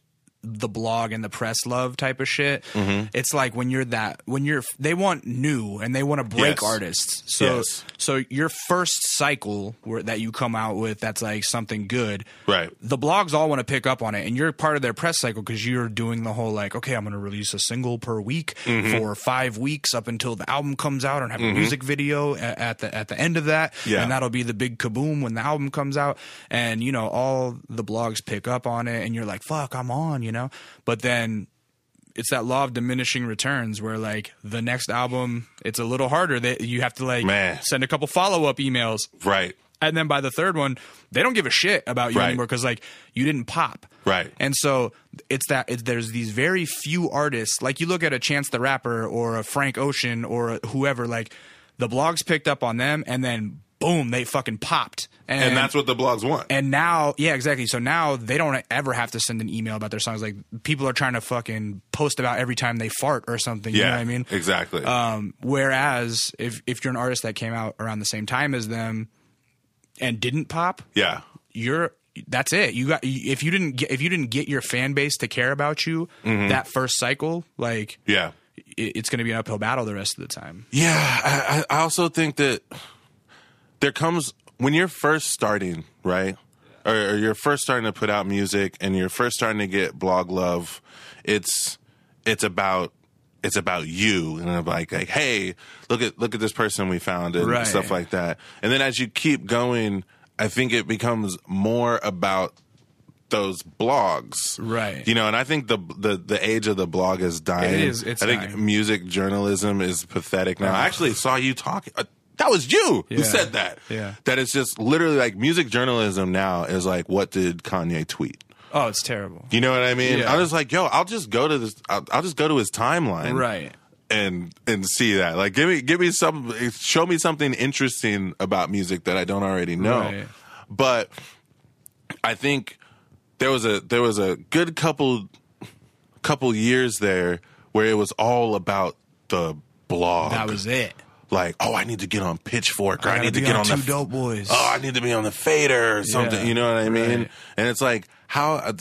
the blog and the press love type of shit. Mm-hmm. It's like when you're that when you're they want new and they want to break Yes. artists. So Yes. so your first cycle where that you come out with that's like something good. Right. The blogs all want to pick up on it and you're part of their press cycle because you're doing the whole like okay, I'm going to release a single per week Mm-hmm. for 5 weeks up until the album comes out and have a music video a- at the at the end of that Yeah. and that'll be the big kaboom when the album comes out and you know all the blogs pick up on it and you're like fuck, I'm on, you know. But then it's that law of diminishing returns where like the next album it's a little harder that you have to like Man. send a couple follow-up emails right and then by the third one they don't give a shit about you Right. anymore because like you didn't pop Right. and so it's that it, there's these very few artists like you look at a chance the rapper or a frank ocean or a whoever like the blogs picked up on them and then boom they fucking popped and, and that's what the blogs want and now, yeah, exactly. So now they don't ever have to send an email about their songs. Like people are trying to fucking post about every time they fart or something. You know yeah what I mean? exactly Um, whereas if if you're an artist that came out around the same time as them and didn't pop, yeah you're that's it. You got if you didn't get if you didn't get your fan base to care about you Mm-hmm. that first cycle, like yeah it, it's going to be an uphill battle the rest of the time. Yeah, I, I I also think that there comes when you're first starting, right? Or, or you're first starting to put out music and you're first starting to get blog love. It's it's about it's about you and I'm like like hey look at look at this person we found and Right. stuff like that. And then as you keep going, I think it becomes more about those blogs, Right. You know, and I think the the the age of the blog is dying. It is, it's I think dying. music journalism is pathetic now. I actually saw you talking. Uh, that was you who said that. Yeah. That it's just literally like music journalism now is like, what did Kanye tweet? Oh, it's terrible. You know what I mean? Yeah. I was like, yo, I'll just go to this. I'll, I'll just go to his timeline, Right. and and see that. Like, give me give me some, show me something interesting about music that I don't already know. Right. But I think there was a there was a good couple couple years there where it was all about the blog. That was it. Like, oh, I need to get on Pitchfork, or I, gotta need to get on on, Two the Dope Boys. Oh, I need to be on the Fader or something. Yeah. You know what I mean? Right. And it's like, how uh,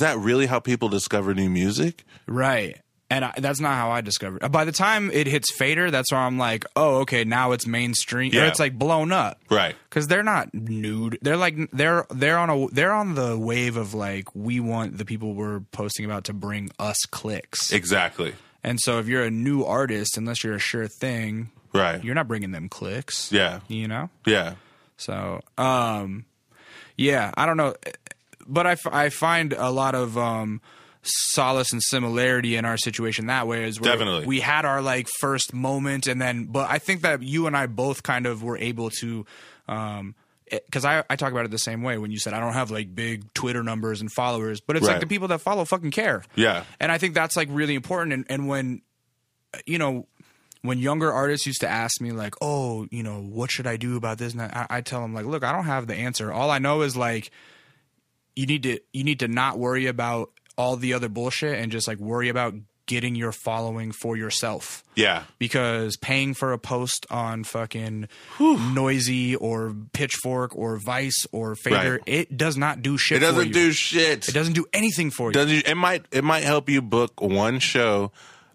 that really how people discover new music? Right. And I, that's not how I discovered. By the time it hits Fader, that's where I'm like, oh, okay, now it's mainstream. Or Yeah. it's like blown up. Right. Because they're not nude. They're like they're they're on a they're on the wave of like we want the people we're posting about to bring us clicks. Exactly. And so if you're a new artist, unless you're a sure thing, Right. you're not bringing them clicks. Yeah. You know. Yeah. So, um, yeah, I don't know, but I, f- I find a lot of um, solace and similarity in our situation that way. Is where Definitely. we had our like first moment, and then, but I think that you and I both kind of were able to. Um, because I, I talk about it the same way when you said I don't have like big Twitter numbers and followers, but it's like the people that follow fucking care. Yeah. And I think that's like really important. And, and when, you know, when younger artists used to ask me like, oh, you know, what should I do about this? And I, I tell them like, look, I don't have the answer. All I know is like, you need to you need to not worry about all the other bullshit and just like worry about getting your following for yourself. Yeah. Because paying for a post on fucking Noisey or pitchfork or vice or fader, Right. it does not do shit. It doesn't do shit. It doesn't do anything for you. Does it, it might it might help you book one show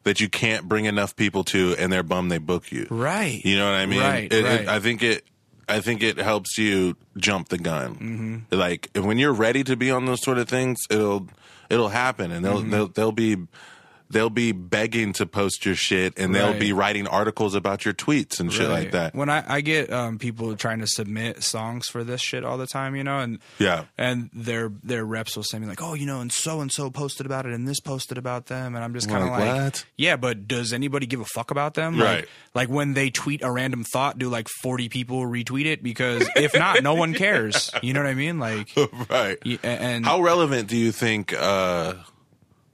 that you can't bring enough people to, and they're bummed they book you. Right. You know what I mean? Right, It- it- right. I think it. I think it helps you jump the gun. Mm-hmm. Like when you're ready to be on those sort of things, it'll it'll happen, and they'll Mm-hmm. they'll, they'll be they'll be begging to post your shit and they'll Right. be writing articles about your tweets and shit like that. When I, I get um, people trying to submit songs for this shit all the time, you know, and Yeah. and their their reps will send me like, oh, you know, and so and so posted about it, and this posted about them, and I'm just kind of Like, like, yeah, but does anybody give a fuck about them? Right. Like, like when they tweet a random thought, do like 40 people retweet it? Because if not, no one cares. You know what I mean? Like, [laughs] right. and How relevant do you think uh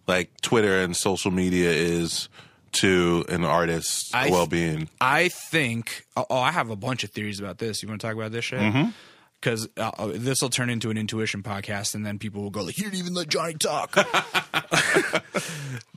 like Twitter and social media is to an artist's th- well-being? I think. Oh, oh, I have a bunch of theories about this. You want to talk about this shit? Because uh, this will turn into an intuition podcast, and then people will go like, "You didn't even let Johnny talk." [laughs]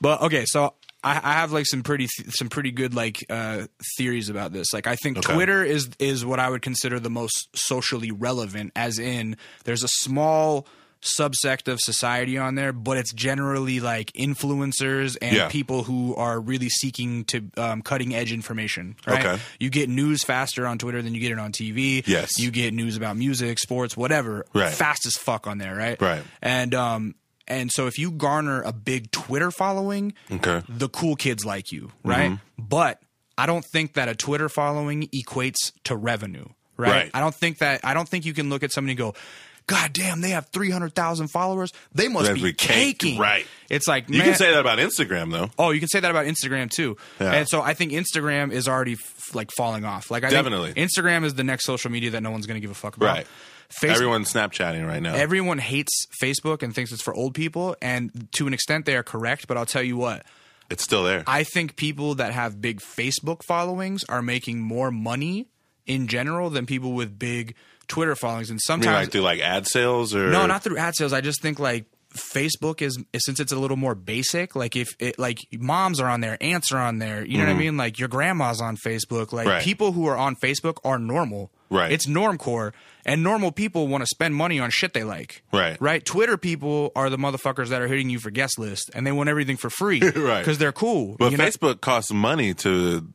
but okay, so I, I have like some pretty some pretty good like uh, theories about this. Like, I think Okay. Twitter is is what I would consider the most socially relevant, as in there's a small subsect of society on there, but it's generally like influencers and Yeah. people who are really seeking to um, cutting edge information. Right? Okay. You get news faster on Twitter than you get it on TV. Yes. You get news about music, sports, whatever, Right. fast as fuck on there, right? Right. And um and so if you garner a big Twitter following, Okay. the cool kids like you, right? Mm-hmm. But I don't think that a Twitter following equates to revenue, right? Right. I don't think that I don't think you can look at somebody and go, God damn, they have three hundred thousand followers. They must That'd be be caking. right. It's like You can say that about Instagram though. Oh, you can say that about Instagram too. Yeah. And so I think Instagram is already f- like falling off. Like I Definitely. think Instagram is the next social media that no one's going to give a fuck about. Right. Facebook, Everyone's Snapchatting right now. everyone hates Facebook and thinks it's for old people, and to an extent they are correct. But I'll tell you what, it's still there. I think people that have big Facebook followings are making more money in general than people with big Twitter followings. And sometimes like through like ad sales or no, not through ad sales. I just think like Facebook is since it's a little more basic. Like if it like moms are on there, aunts are on there. You know what I mean? Like your grandma's on Facebook. Like Mm-hmm. Right. people who are on Facebook are normal. Right. It's normcore, and normal people want to spend money on shit they like. Right. Right. Twitter people are the motherfuckers that are hitting you for guest list, and they want everything for free. [laughs] Right. Because they're cool. But you know? Facebook costs money to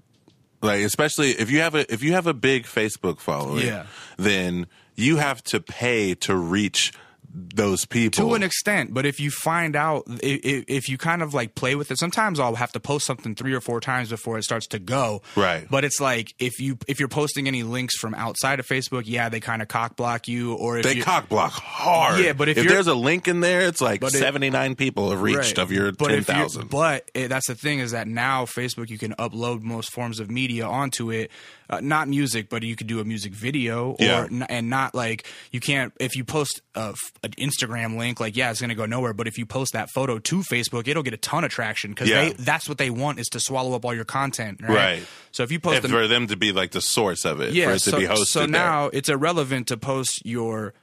like especially if you have a if you have a big Facebook following, Yeah. then you have to pay to reach those people. to an extent but if you find out if, if you kind of like play with it sometimes i'll have to post something three or four times before it starts to go Right. but it's like if you if you're posting any links from outside of facebook yeah they kind of cock block you or if they you cock block hard. Yeah, but if if there's a link in there, it's like But it- 79 people have reached Right. of your But if you- 10,000. But it, that's the thing is that now Facebook you can upload most forms of media onto it, uh, not music, but you could do a music video or Yeah. n- and not like you can't if you post a an Instagram link like yeah it's gonna go nowhere, but if you post that photo to Facebook it'll get a ton of traction because Yeah. that's what they want is to swallow up all your content, right? Right. So if you post a for them to be like the source of it, yeah, for it to so, be hosted so there. now it's irrelevant to post your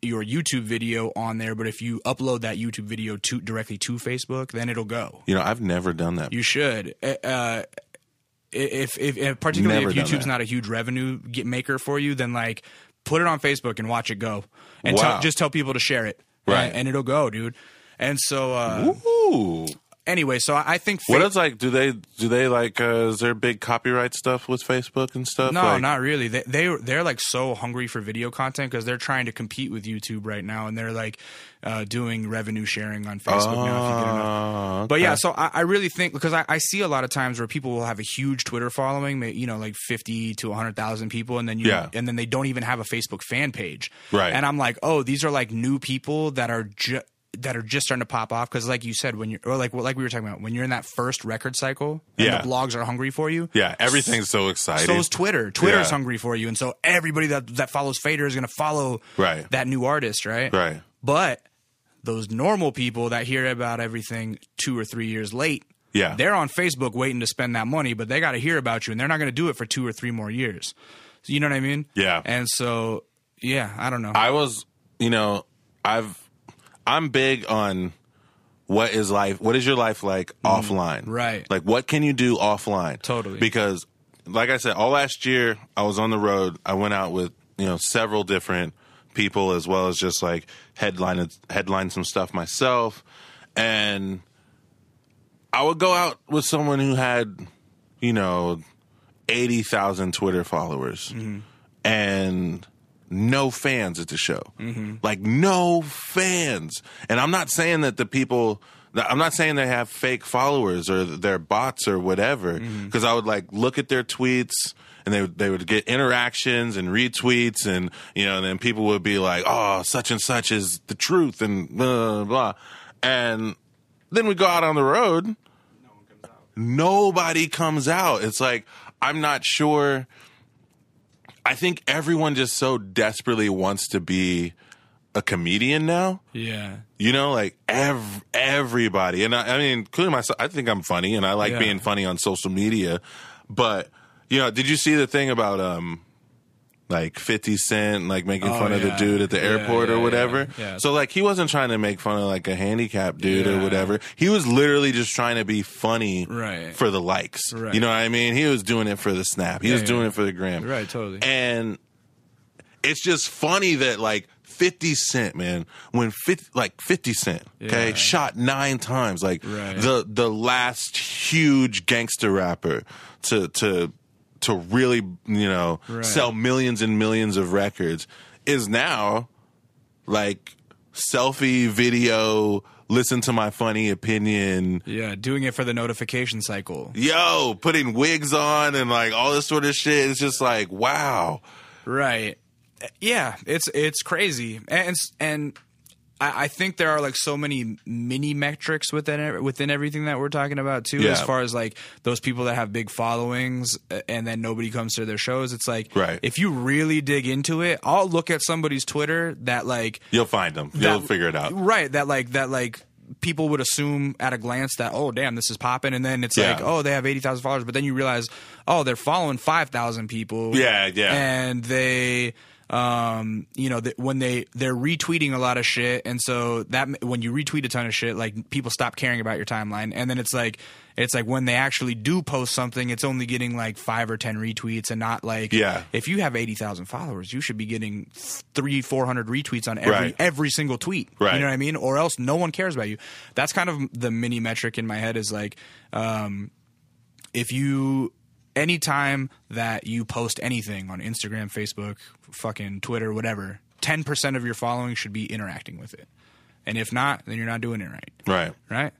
your YouTube video on there, but if you upload that YouTube video to directly to Facebook, then it'll go. You know, I've never done that. You should. Uh, if, if, if particularly Never if YouTube's not a huge revenue get maker for you, then like put it on Facebook and watch it go, and Wow. tell, just tell people to share it, Right. And, and it'll go, dude. And so uh, Ooh. Anyway, so I think What Fa- is like? Do they do they like? Uh, is there big copyright stuff with Facebook and stuff? No, Like- not really. They they they're like so hungry for video content because they're trying to compete with YouTube right now, and they're like uh, doing revenue sharing on Facebook now. If you get enough. Oh, But yeah, so I, I really think because I, I see a lot of times where people will have a huge Twitter following, you know, like fifty to hundred thousand people, and then you Yeah. and then they don't even have a Facebook fan page, Right. And I'm like, oh, these are like new people that are just that are just starting to pop off because, like you said, when you're or like like we were talking about, when you're in that first record cycle, and Yeah. the blogs are hungry for you, yeah, everything's so exciting. so is Twitter. Twitter's Yeah. hungry for you, and so everybody that that follows Fader is going to follow Right. that new artist, right? Right. But those normal people that hear about everything two or three years late, Yeah. they're on Facebook waiting to spend that money, but they got to hear about you, and they're not going to do it for two or three more years. You know what I mean? Yeah. And so, yeah, I don't know. I was, you know, I've, I'm big on what is life, what is your life like offline? Mm, right. Like, what can you do offline? Totally. Because, like I said, all last year I was on the road. I went out with, you know, several different people as well as just like headline, headline some stuff myself. And I would go out with someone who had, you know, 80,000 Twitter followers and no fans at the show. Like, no fans. And I'm not saying that the people I'm not saying they have fake followers or they're bots or whatever, because I would like look at their tweets and they would, they would get interactions and retweets and you know, and then people would be like, "Oh, such and such is the truth," and blah blah, blah. and then we go out on the road. Nobody comes out. It's like I'm not sure. I think everyone just so desperately wants to be a comedian now. Yeah. You know, like ev- everybody, and I, I mean, including myself. I think I'm funny, and I like Yeah. being funny on social media. But you know, did you see the thing about um, like Fifty Cent, like making Oh, fun of the dude at the Yeah, airport yeah, or whatever? yeah. So like, he wasn't trying to make fun of like a handicapped dude or whatever. He was literally just trying to be funny Right. for the likes. Right. You know what I mean? He was doing it for the snap. He was yeah. doing it for the gram. Right, totally. And it's just funny that like 50 Cent, man, when 50, like 50 Cent, okay, Yeah. shot nine times, like Right. the the last huge gangster rapper to to to really, you know, Right. sell millions and millions of records is now like selfie video, listen to my funny opinion, Yeah, doing it for the notification cycle. yo, putting wigs on and like all this sort of shit. It's just like, wow. Right. Yeah, it's it's crazy, and and I, I think there are like so many mini metrics within within everything that we're talking about too. Yeah. As far as like those people that have big followings, and then nobody comes to their shows. It's like Right. if you really dig into it, I'll look at somebody's Twitter that like You'll find them. You'll figure it out. Right. That like that like people would assume at a glance that oh damn this is popping, and then it's Yeah. like oh they have eighty thousand followers, but then you realize oh they're following five thousand people. Yeah, yeah. And they. Um, you know, that when they they're retweeting a lot of shit, and so that when you retweet a ton of shit, like people stop caring about your timeline, and then it's like it's like when they actually do post something, it's only getting like five or ten retweets, and not like Yeah. If you have eighty thousand followers, you should be getting three four hundred retweets on every Right. every single tweet. Right. You know what I mean? Or else no one cares about you. That's kind of the mini metric in my head is like, um, if you, anytime that you post anything on Instagram, Facebook, fucking Twitter, whatever, 10% of your following should be interacting with it. And if not, then you're not doing it right. Right. Right?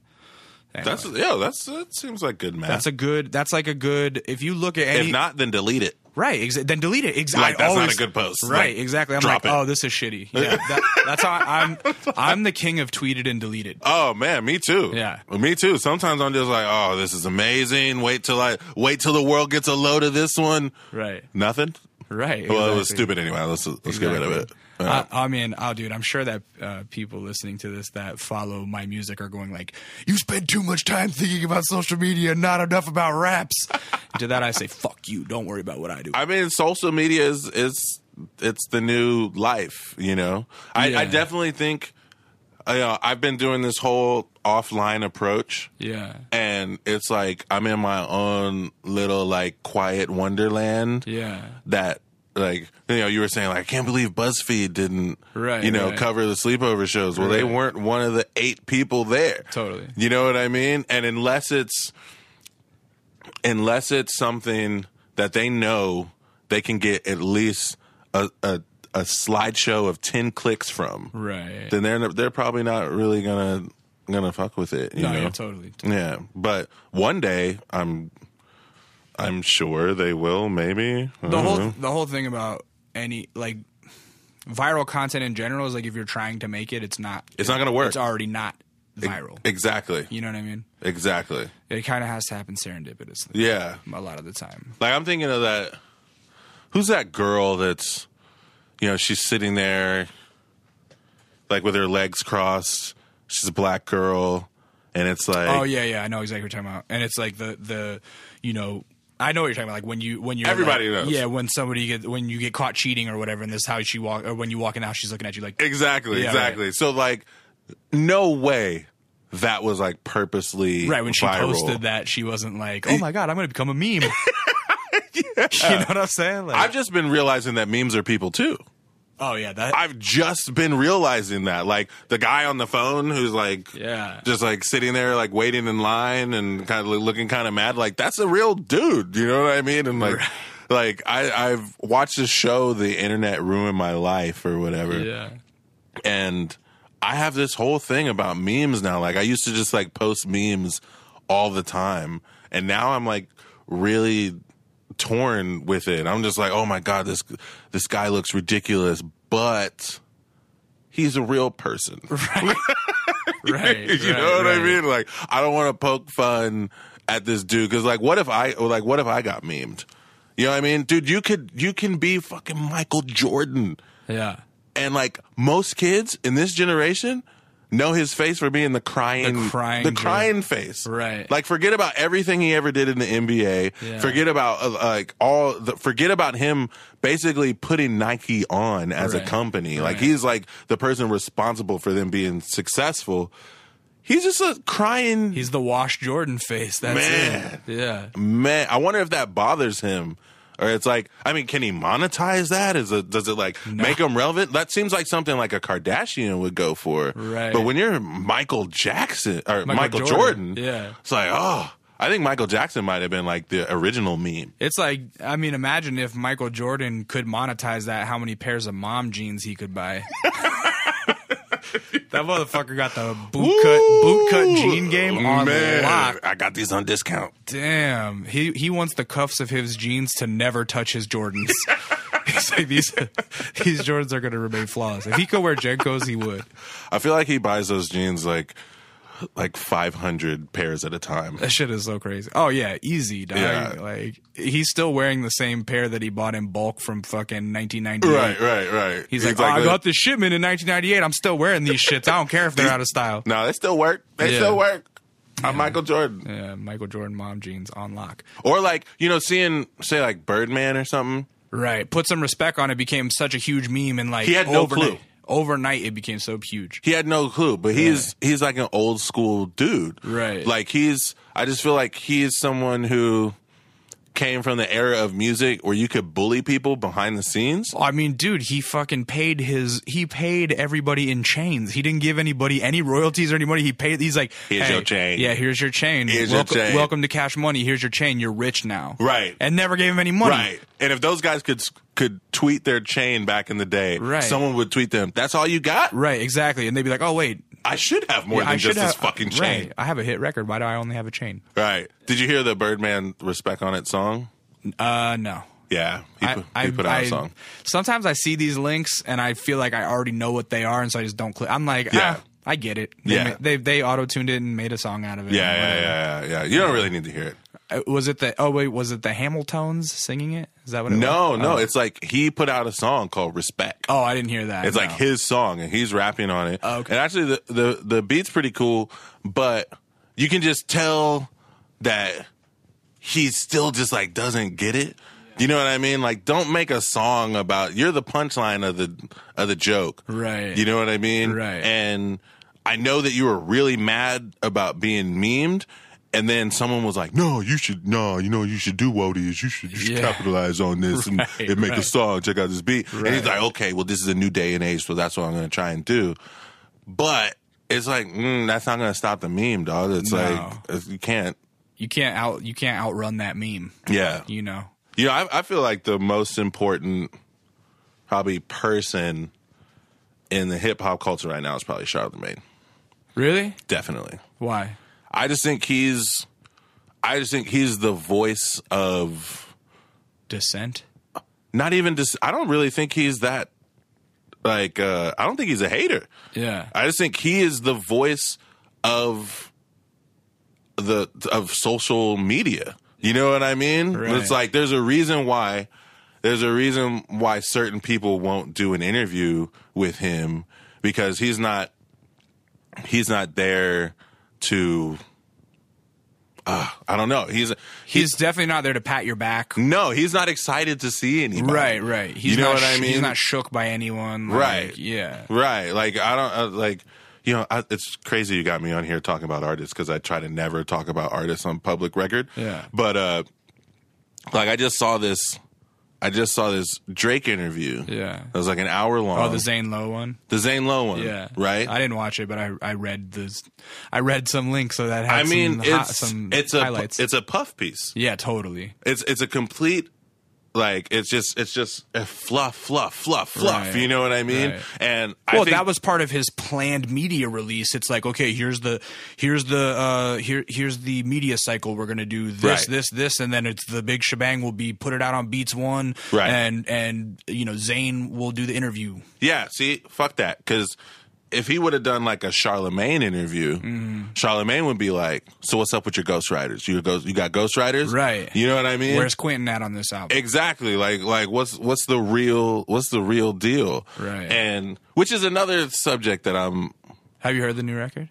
That's yeah. That's that seems like good math. that's a good, that's like a good, if you look at any, if not, then delete it. Right, exa- then delete it. Exactly. Like, that's not a good post. Right, Like, exactly. I'm drop like, it. oh, this is shitty. Yeah, that, that's how I, I'm. [laughs] I'm the king of tweeted and deleted. Oh man, me too. Yeah. Well, me too. Sometimes I'm just like, oh, this is amazing. Wait till I wait till the world gets a load of this one. Right, Nothing. right. Well, it was stupid anyway. Let's let's get rid of it. Yeah. I, I mean, oh, dude, I'm sure that uh, people listening to this that follow my music are going like, "You spend too much time thinking about social media, and not enough about raps." [laughs] to that, I say, "Fuck you! Don't worry about what I do." I mean, social media is is it's the new life. You know, I, Yeah. I definitely think. uh, You know, I've been doing this whole offline approach. yeah, and it's like I'm in my own little like quiet wonderland yeah, that like you know you were saying like I can't believe BuzzFeed didn't Right, you know right. cover the sleepover shows. Well, they weren't one of the eight people there. Totally. You know what I mean? And unless it's unless it's something that they know they can get at least a a, a slideshow of 10 clicks from, right. then they're they're probably not really gonna gonna fuck with it. You no, know? yeah, totally. Yeah, but one day I'm I'm sure they will. Maybe the whole know. the whole thing about any like viral content in general is like if you're trying to make it, it's not. It's not gonna work. It's already not viral. exactly, You know what I mean? exactly. It kind of has to happen serendipitously. Yeah, A lot of the time. like I'm thinking of that. Who's that girl that's you know she's sitting there like with her legs crossed. She's a black girl, and it's like Oh yeah, yeah, I know exactly what you're talking about. And it's like the the you know I know what you're talking about. Like when you when you're Everybody like- knows. Yeah, when somebody get when you get caught cheating or whatever, and this is how she walk or when you walk in the house, she's looking at you like exactly, Yeah, exactly. So like, no way that was like purposely right when she viral. posted that she wasn't like oh my god I'm gonna become a meme. [laughs] [laughs] You know what I'm saying? Like, I've just been realizing that memes are people too. Oh yeah, that I've just been realizing that. Like the guy on the phone who's like yeah. just like sitting there like waiting in line and kind of looking kind of mad like that's a real dude, you know what I mean? And like like I I've watched this show The Internet Ruined My Life or whatever. yeah. And I have this whole thing about memes now. Like I used to just like post memes all the time, and now I'm like really torn with it. I'm just like, oh my god, this this guy looks ridiculous, but he's a real person. [laughs] [laughs] Right. you know what I mean? Like, I don't want to poke fun at this dude because, like, what if I, like, what if I got memed? You know what I mean, dude? You could, you can be fucking Michael Jordan, Yeah. and like most kids in this generation know his face for being the crying, The crying the crying face. Right. Like, forget about everything he ever did in the NBA. Yeah. Forget about uh, like all the, forget about him basically putting Nike on as a Right. company. Like Right. he's like the person responsible for them being successful. He's just a crying He's the Wash Jordan face. That's Man. it. Yeah. man. I wonder if that bothers him. Or it's like, I mean, can he monetize that? Is it does it like make him relevant? That seems like something like a Kardashian would go for. Right. But when you're Michael Jackson or Michael, Michael Jordan, Jordan, yeah. it's like, oh, I think Michael Jackson might have been like the original meme. It's like, I mean, imagine if Michael Jordan could monetize that, how many pairs of mom jeans he could buy. [laughs] [laughs] that motherfucker got the boot cut, boot cut jean game on man, lock. I got these on discount. Damn, he he wants the cuffs of his jeans to never touch his Jordans. [laughs] [laughs] He's like these these Jordans are gonna remain flawless. If he could wear JNCOs, he would. I feel like he buys those jeans like like 500 pairs at a time. That shit is so crazy. Oh yeah, easy, dog. Yeah. Like he's still wearing the same pair that he bought in bulk from fucking 1998. Right, right, right. He's, like, oh, I got this shipment in 1998. I'm still wearing these shits. I don't care if they're out of style. No, they still work. They Yeah. still work. I'm Michael Jordan. Yeah, Michael Jordan mom jeans on lock. Or like, you know, seeing say like Birdman or something. Right. Put some respect on it. Became such a huge meme and like He had no overnight, clue. Overnight, it became so huge. He had no clue, but he's he's like an old school dude. Right. Like he's I just feel like he is someone who came from the era of music where you could bully people behind the scenes. I mean, dude, he fucking paid his. He paid everybody in chains. He didn't give anybody any royalties or any money. He paid. He's like, Here's hey, your chain. Yeah, here's your chain. Here's your chain. welcome to Cash Money. Here's your chain. You're rich now. Right. And never gave him any money. Right. And if those guys could could tweet their chain back in the day, Right. someone would tweet them, "That's all you got? Right. Exactly. And they'd be like, oh wait, I should have more I than just have this fucking chain." Right. I have a hit record. Why do I only have a chain? Right. Did you hear the Birdman Respect on It song? Uh, no. Yeah. He, I, put, I, he put out I- a song. Sometimes I see these links and I feel like I already know what they are, and so I just don't click. I'm like, Yeah. ah, I get it. They Yeah. they they auto tuned it and made a song out of it. Yeah, yeah, yeah, yeah, yeah. You don't really need to hear it. Uh, Was it the? Oh wait, was it the Hamiltones singing it? Is that what it No, was? no. Oh. It's like he put out a song called Respect. Oh, I didn't hear that. It's like his song, and he's rapping on it. Oh, okay. And actually, the, the the beat's pretty cool, but you can just tell that he still just like doesn't get it. You know what I mean? Like, don't make a song about you're the punchline of the of the joke, Right. You know what I mean? Right. And I know that you were really mad about being memed. And then someone was like, "No, you should. No, you know, you should do Wodies. You should, you should Yeah. capitalize on this and, [laughs] Right, and make a song. Check out this beat." And he's like, "Okay, well, this is a new day and age, so that's what I'm going to try and do." But it's like mm, that's not going to stop the meme, dog. It's No. like it's- you can't. you can't out you can't outrun that meme. Yeah, You know. you know, I, I feel like the most important, probably person in the hip hop culture right now is probably Charlamagne. Really? Definitely. Why? I just think he's, I just think he's the voice of dissent. not even just. I don't really think he's that. Like, uh, I don't think he's a hater. Yeah. I just think he is the voice of the of social media. You know what I mean? Right. It's like there's a reason why there's a reason why certain people won't do an interview with him because he's not he's not there to uh, I don't know. He's He's definitely not there to pat your back. no, he's not excited to see anybody. Right, right. He's you know not what I mean? He's not shook by anyone. like, Right. Yeah. Right. Like I don't uh, like you know I, it's crazy you got me on here talking about artists because I try to never talk about artists on public record. Yeah. But uh, like I just saw this. I just saw this Drake interview. Yeah. It was like an hour long. Oh, the Zane Lowe one. the Zane Lowe one. Yeah. Right. I didn't watch it, but I I read this. I read some links so that had I mean, some, it's some it's a highlights. it's a puff piece. yeah, totally. It's it's a complete Like it's just it's just fluff, fluff, fluff, fluff. Right. You know what I mean? Right. And I well, think, that was part of his planned media release. It's like, okay, here's the here's the uh here here's the media cycle. We're gonna do this, Right. this, this, and then it's the big shebang will be put it out on Beats One, Right. And and you know Zane will do the interview. Yeah, see, fuck that. Because if he would have done like a Charlamagne interview, Mm-hmm. Charlamagne would be like, "So what's up with your ghostwriters? You ghost, you got ghostwriters, Right. You know what I mean? Where's Quentin at on this album? exactly like like what's what's the real what's the real deal? Right. And which is another subject that I'm Have you heard the new record?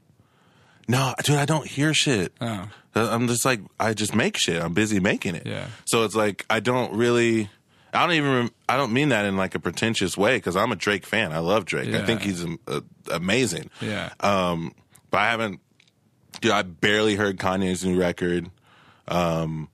no, dude, I don't hear shit. Oh. I'm just like I just make shit. I'm busy making it. Yeah. So it's like I don't really. I don't even. I don't mean that in like a pretentious way because I'm a Drake fan. I love Drake. I think he's um, uh, amazing. Yeah. Um, but I haven't. Dude, I barely heard Kanye's new record. Um,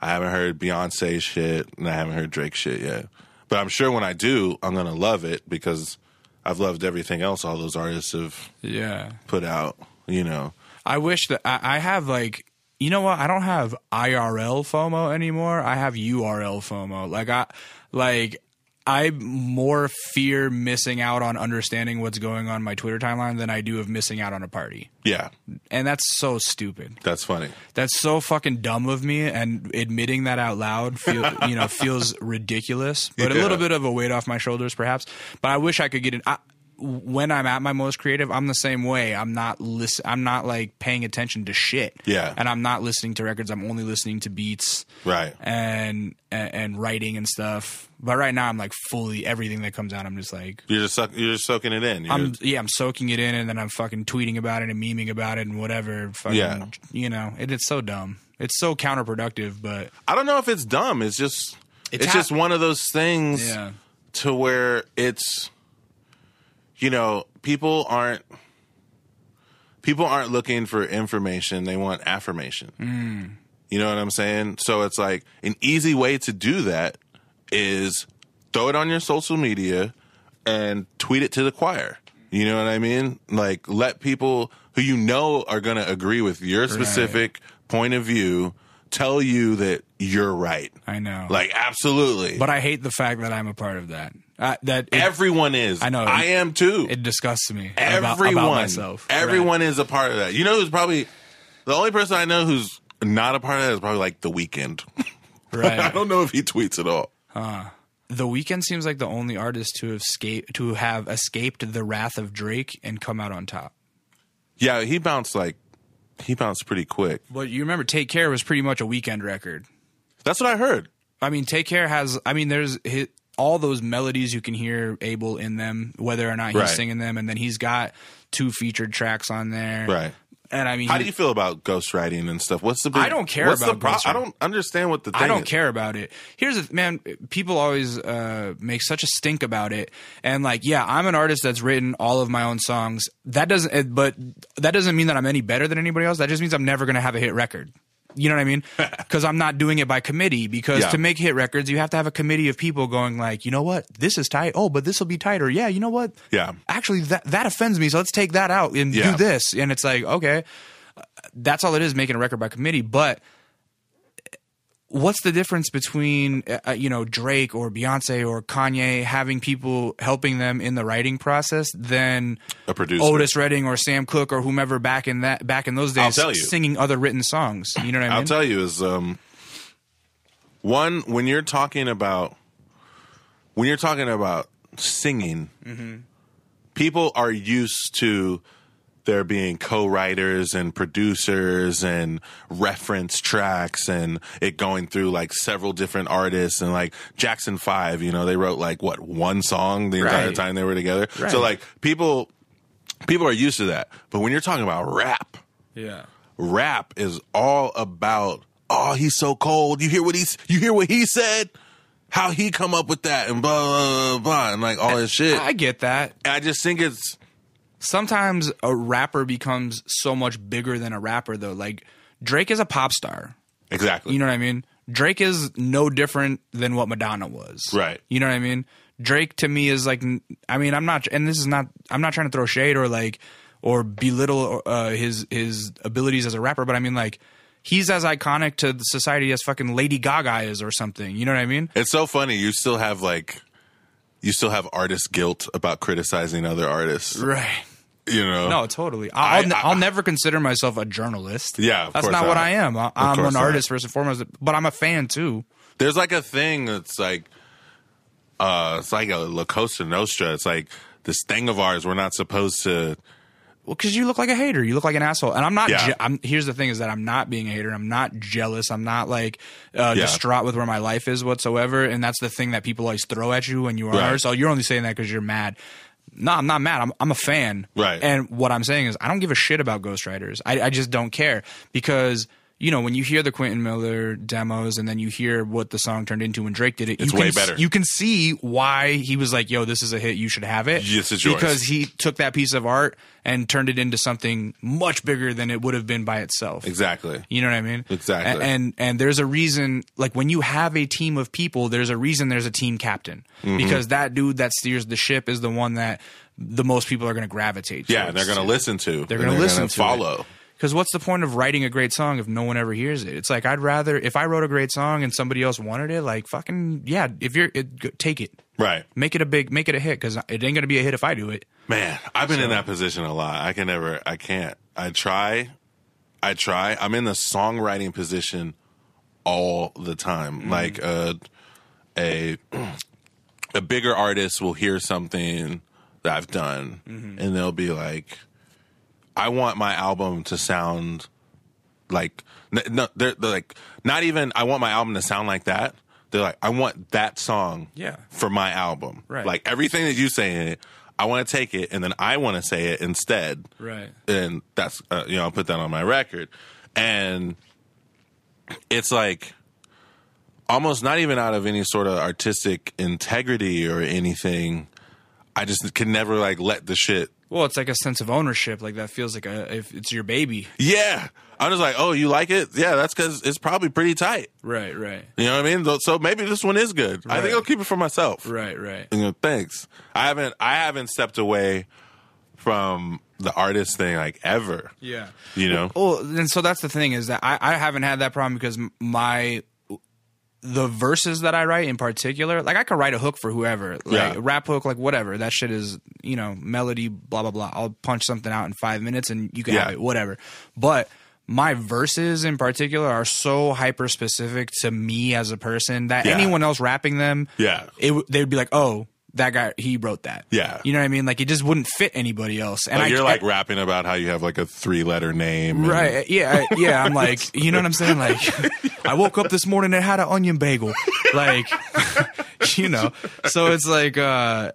I haven't heard Beyonce shit, and I haven't heard Drake shit yet. But I'm sure when I do, I'm gonna love it because I've loved everything else all those artists have yeah. put out. You know. I wish that I, I have like you know what I don't have IRL FOMO anymore. I have URL FOMO. Like I like I more fear missing out on understanding what's going on in my Twitter timeline than I do of missing out on a party. Yeah, And that's so stupid. that's funny. That's so fucking dumb of me and admitting that out loud feel you know [laughs] feels ridiculous. But a little bit of a weight off my shoulders perhaps. But I wish I could get in I, when I'm at my most creative, I'm the same way. I'm not listen. I'm not like paying attention to shit. Yeah. and I'm not listening to records. I'm only listening to beats Right. and and, and writing and stuff. But right now, I'm like fully everything that comes out. I'm just like You're just suck, you're just soaking it in. You're, I'm yeah, I'm soaking it in, and then I'm fucking tweeting about it and memeing about it and whatever. Fucking, Yeah. you know, it, it's so dumb. It's so counterproductive, but I don't know if it's dumb. It's just It's it's, hap- just one of those things yeah, to where it's you know people aren't people aren't looking for information. They want affirmation. Mm. You know what I'm saying? So it's like an easy way to do that is throw it on your social media and tweet it to the choir. You know what I mean? Like let people who you know are going to agree with your specific point of view tell you that you're right. I know. Like absolutely. but I hate the fact that I'm a part of that. Uh, that it, everyone is. I know. I am too. it disgusts me everyone. about myself. Everyone is a part of that. You know who's probably the only person I know who's not a part of that is probably like the Weeknd. [laughs] right? [laughs] I don't know if he tweets at all. Huh. The Weeknd seems like the only artist to have escaped to have escaped the wrath of Drake and come out on top. Yeah, he bounced like he bounced pretty quick. But you remember, "Take Care" was pretty much a Weeknd record. That's what I heard. I mean, Take Care has. I mean, there's hit, all those melodies you can hear Abel in them, whether or not he's Right. singing them, and then he's got two featured tracks on there. Right. And I mean, How do you feel about ghostwriting and stuff? What's the big, I don't care about the pro- I don't understand what the thing I don't is. care about it. Here's the man. People always uh, make such a stink about it, and like, yeah, I'm an artist that's written all of my own songs. That doesn't, uh, but that doesn't mean that I'm any better than anybody else. That just means I'm never going to have a hit record. You know what I mean? [laughs] Because I'm not doing it by committee. Because Yeah. to make hit records, you have to have a committee of people going like, you know what, this is tight. Oh, but this will be tighter. Yeah, you know what? Yeah. Actually, that that offends me. So let's take that out and Yeah. do this. And it's like, okay, uh, that's all it is, making a record by committee. But what's the difference between uh, you know Drake or Beyonce or Kanye having people helping them in the writing process than A producer. Otis Redding or Sam Cooke or whomever back in that back in those days singing other written songs. You know what I mean? I'll tell you is um one when you're talking about when you're talking about singing, Mm-hmm. people are used to there being co-writers and producers and reference tracks and it going through like several different artists and like Jackson 5, you know, they wrote like what one song the entire Right. time they were together. Right. So like people people are used to that. But when you're talking about rap, yeah. rap is all about oh he's so cold you hear what he's you hear what he said how he come up with that and blah blah blah, blah and like all this shit I get that. And i just think it's Sometimes a rapper becomes so much bigger than a rapper though. Like Drake is a pop star. exactly You know what I mean? Drake is no different than what Madonna was. Right. You know what I mean? Drake to me is like I mean, I'm not and this is not I'm not trying to throw shade or like or belittle uh, his his abilities as a rapper, but I mean like he's as iconic to the society as fucking Lady Gaga is or something. You know what I mean? It's so funny. You still have like, you still have artist guilt about criticizing other artists. Right. You know? No, totally. I'll, I- I'll never consider myself a journalist. Yeah, of that's not, not. what I am. I, I'm course an not. artist first and foremost, but I'm a fan too. There's like a thing that's like, uh, it's like a La Costa Nostra. It's like this thing of ours. We're not supposed to. Well, because you look like a hater, you look like an asshole, and I'm not. Yeah. Je- I'm, here's the thing: is that I'm not being a hater. I'm not jealous. I'm not like uh, Yeah. distraught with where my life is whatsoever. And that's the thing that people always throw at you when you are. Right. So you're only saying that because you're mad. No, I'm not mad. I'm I'm a fan. Right. And what I'm saying is, I don't give a shit about ghostwriters. I I just don't care because. You know, when you hear the Quentin Miller demos and then you hear what the song turned into when Drake did it, It's you way can, better. You can see why he was like, "Yo, this is a hit. You should have it." Is yours. because he took that piece of art and turned it into something much bigger than it would have been by itself. Exactly. You know what I mean? Exactly. A- And and there's a reason like when you have a team of people, there's a reason there's a team captain. Mm-hmm. Because that dude that steers the ship is the one that the most people are going to gravitate Yeah, they're going to listen to. They're going to listen to follow. Because what's the point of writing a great song if no one ever hears it? It's like I'd rather if I wrote a great song and somebody else wanted it, like fucking yeah, if you're it, take it, Right. make it a big, make it a hit because it ain't to be a hit if I do it. Man, I've been in that position a lot. I can never, I can't. I try, I try. I'm in the songwriting position all the time. Like uh, a [clears throat] a bigger artist will hear something that I've done, and they'll be like, "I want my album to sound like no, they're, they're like not even. I want my album to sound like that." They're like, "I want that song, Yeah. for my album, Right. Like everything that you say in it." I want to take it and then I want to say it instead Right. and that's uh, you know I'll put that on my record, and it's like almost not even out of any sort of artistic integrity or anything. I just can never like let the shit. Well, it's like a sense of ownership. Like that feels like a if it's your baby. Yeah, I'm just like, oh, you like it? Yeah, that's because it's probably pretty tight. Right, right, You know what I mean? So maybe this one is good. I think I'll keep it for myself. right, right. You know, thanks. I haven't I haven't stepped away from the artist thing like ever. Yeah. You know. Well, and so that's the thing is that I, I haven't had that problem because my the verses that I write in particular, like I could write a hook for whoever, like Yeah. a rap hook, like whatever. That shit is you know melody, blah blah blah. I'll punch something out in five minutes and you can Yeah. have it, whatever. But my verses in particular are so hyper specific to me as a person that Yeah. anyone else rapping them, Yeah. it they'd be like, oh. That guy, he wrote that. Yeah. you know what I mean. Like it just wouldn't fit anybody else. And Like I, you're like I- rapping about how you have like a three letter name. and- Right. Yeah. I- Yeah. I'm like, [laughs] you know what I'm saying? Like, I woke up this morning and had an onion bagel. Like, [laughs] you know. So it's like, uh,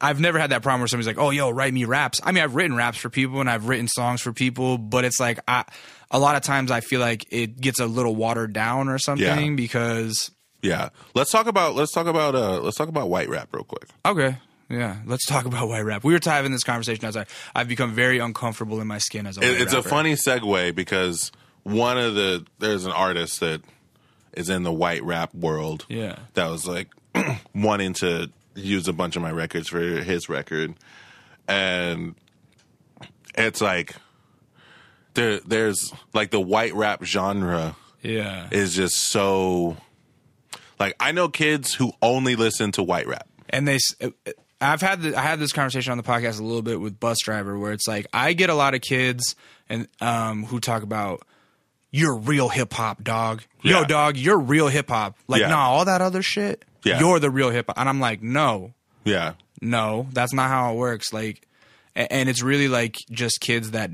I've never had that problem where somebody's like, "Oh, yo, write me raps." I mean, I've written raps for people and I've written songs for people, but it's like, I, a lot of times I feel like it gets a little watered down or something Yeah. because. Yeah. Let's talk about let's talk about uh let's talk about white rap real quick. Okay. Yeah, let's talk about white rap. We were having this conversation as I, I've become very uncomfortable in my skin as a white It, it's a funny segue because one of the there's an artist that is in the white rap world. Yeah. That was like [clears throat] wanting to use a bunch of my records for his record. And it's like there there's like the white rap genre Yeah. is just so like I know kids who only listen to white rap. and they s- I've had the, I had this conversation on the podcast a little bit with Busdriver where it's like I get a lot of kids and um who talk about you're real hip hop dog. Yo Yeah. dog, you're real hip hop. Like Yeah. nah, all that other shit. Yeah. You're the real hip hop. And I'm like, "No. Yeah. No, that's not how it works." Like and it's really like just kids that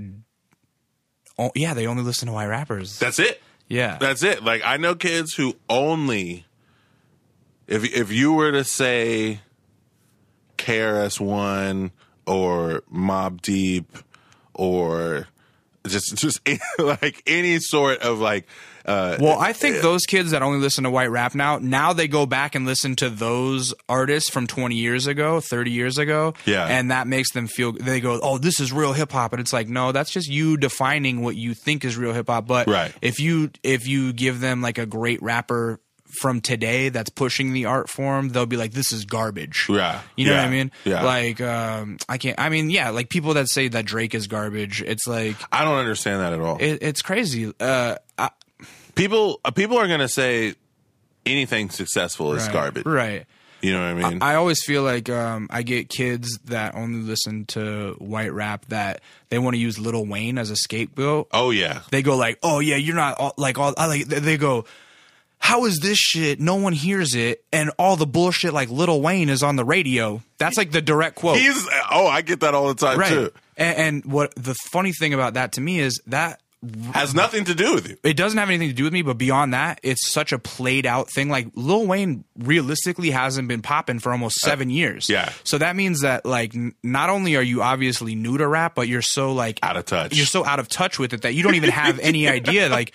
oh, yeah, they only listen to white rappers. That's it. yeah. That's it. Like I know kids who only if if you were to say KRS One or Mobb Deep or just just [laughs] like any sort of like uh Well, I think those kids that only listen to white rap now, now they go back and listen to those artists from 20 years ago, 30 years ago. Yeah. And that makes them feel, they go, oh, this is real hip hop. And it's like, no, that's just you defining what you think is real hip hop. But Right. if you, if you give them like a great rapper from today that's pushing the art form, they'll be like, "This is garbage." Yeah. you know what I mean? Yeah. Like, um, I can't. I mean, yeah, like people that say that Drake is garbage. It's like I don't understand that at all. it, it's crazy. Uh, I, people uh, people are gonna say anything successful is right, garbage. right? You know what I mean? I always feel like um, I get kids that only listen to white rap that they want to use Lil Wayne as a scapegoat. oh yeah. They go like, "Oh yeah, you're not all, like all." I like they go, "How is this shit? No one hears it, and all the bullshit like Lil Wayne is on the radio." That's like the direct quote, He's oh, I get that all the time right? too. And, and what the funny thing about that to me is that Has nothing to do with you. it doesn't have anything to do with me, but beyond that, it's such a played out thing. Like Lil Wayne realistically hasn't been popping for almost seven years. Uh, yeah. So that means that like n- not only are you obviously new to rap, but you're so like Out of touch. You're so out of touch with it that you don't even have any [laughs] idea like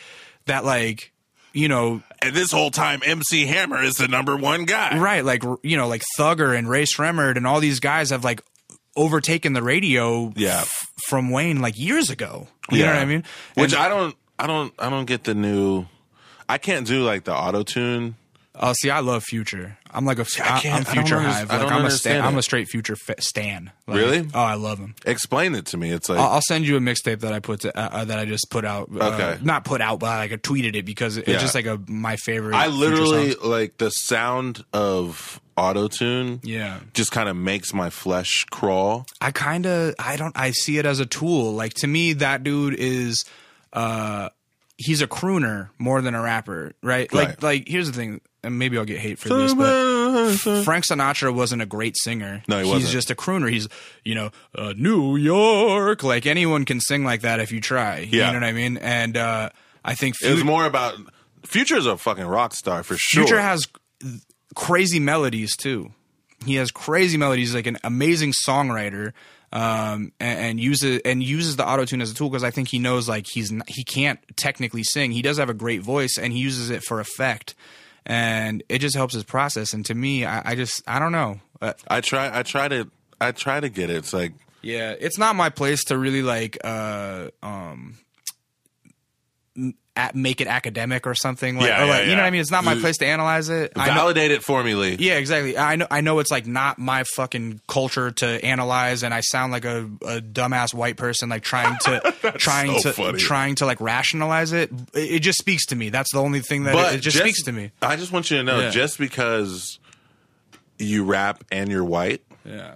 that like you know And this whole time, MC Hammer is the number one guy. right like you know like Thugger and Rae Sremmurd and all these guys have like overtaken the radio Yeah. f- from Wayne like years ago. You know what I mean? Which And- I don't, I don't, I don't get the new. I can't do like the auto tune. Oh, see, I love Future. I'm like a, I I, can't- am I Future Hive. I Like don't I'm a stan, I'm a straight Future fa- stan. Like, Really? Oh, I love him. Explain it to me. It's like I'll, I'll send you a mixtape that I put to, uh, uh, that I just put out. Uh, Okay. not put out, but like I tweeted it because it- Yeah. it's just like a my favorite. I literally like the sound of auto tune. yeah. just kind of makes my flesh crawl. I kind of I don't I see it as a tool. Like to me, that dude is uh he's a crooner more than a rapper, right? Like like here's the thing, and maybe I'll get hate for this, but Frank Sinatra wasn't a great singer. No, he He's wasn't. just a crooner. He's, you know, uh, New York. Like anyone can sing like that if you try. You Yeah. know what I mean? And uh, I think It was Future, more about Future's a fucking rock star for sure. Future has crazy melodies too. He has crazy melodies. He's like an amazing songwriter. Um, and, and uses and uses the auto tune as a tool because I think he knows like he's not, he can't technically sing. He does have a great voice and he uses it for effect, and it just helps his process. And to me, I, I just I don't know. Uh, I try. I try to. I try to get it. It's like Yeah, it's not my place to really like uh um make it academic or something like, Yeah, or yeah, like you know what I mean. It's not my place to analyze it. I know, validate it for me, Lee. yeah, exactly. I know. I know it's like not my fucking culture to analyze, and I sound like a, a dumbass white person, like trying to [laughs] trying so to funny. trying to like rationalize it. it. Just speaks to me. That's the only thing that but it, it just, speaks to me. I just want you to know, Yeah. just because you rap and you're white, Yeah,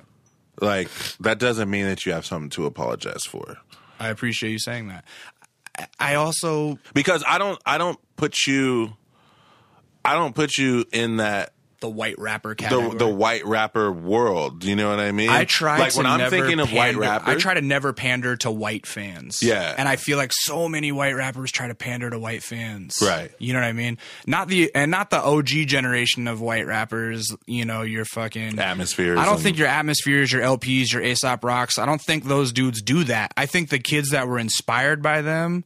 like that doesn't mean that you have something to apologize for. I appreciate you saying that. I- also Because I don't. I don't put you. I don't put you in that the white rapper category. the white rapper world. You know what I mean? I try like to when I'm never thinking of white pander- I try to never pander to white fans. Yeah. and I feel like so many white rappers try to pander to white fans. Right. You know what I mean? Not the and not the OG generation of white rappers. You know, your fucking Atmospheres I don't and- think your atmospheres, your El-Ps, your Aesop Rocks. I don't think those dudes do that. I think the kids that were inspired by them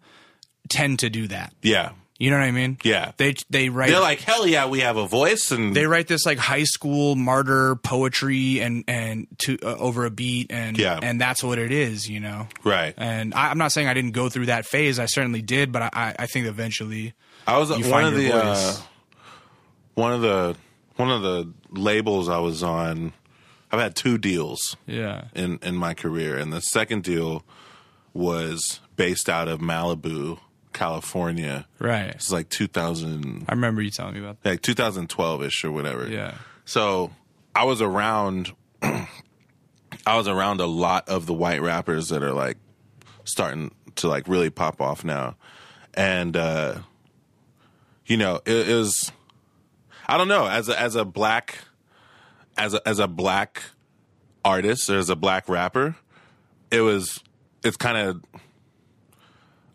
tend to do that. yeah, You know what I mean? Yeah. They they write they're like hell yeah, we have a voice and they write this like high school martyr poetry and and to uh, over a beat and Yeah. and that's what it is, you know. right. And I, I'm not saying I didn't go through that phase. I certainly did, but I, I- think eventually, I was you one of the uh, one of the one of the labels I was on. I've had two deals yeah, in in my career, and the second deal was based out of Malibu, California. right. It's like 2000, I remember you telling me about that. like 2012 ish or whatever. Yeah, So I was around. [clears throat] I was around a lot of the white rappers that are like starting to like really pop off now, and uh, you know it, was. I don't know as a, as a black, as a as a black artist or as a black rapper, it was. It's kind of.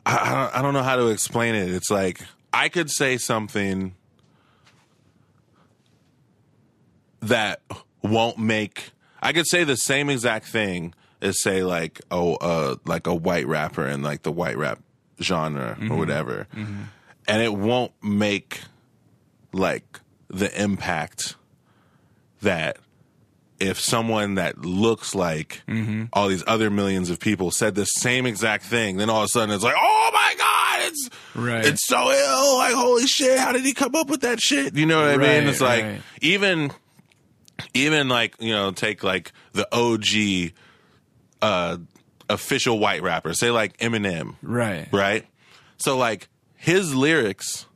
I, I don't, I don't know how to explain it. It's like I could say something that won't make I could say the same exact thing as say like oh uh like a white rapper in like the white rap genre or whatever. And it won't make like the impact that if someone that looks like Mm-hmm. all these other millions of people said the same exact thing, then all of a sudden it's like, oh my god, it's Right. it's so ill. Like holy shit, how did he come up with that shit? You know what I Right, mean? It's like right. even even like you know take like the OG uh official white rapper, say like Eminem, Right. right? So like his lyrics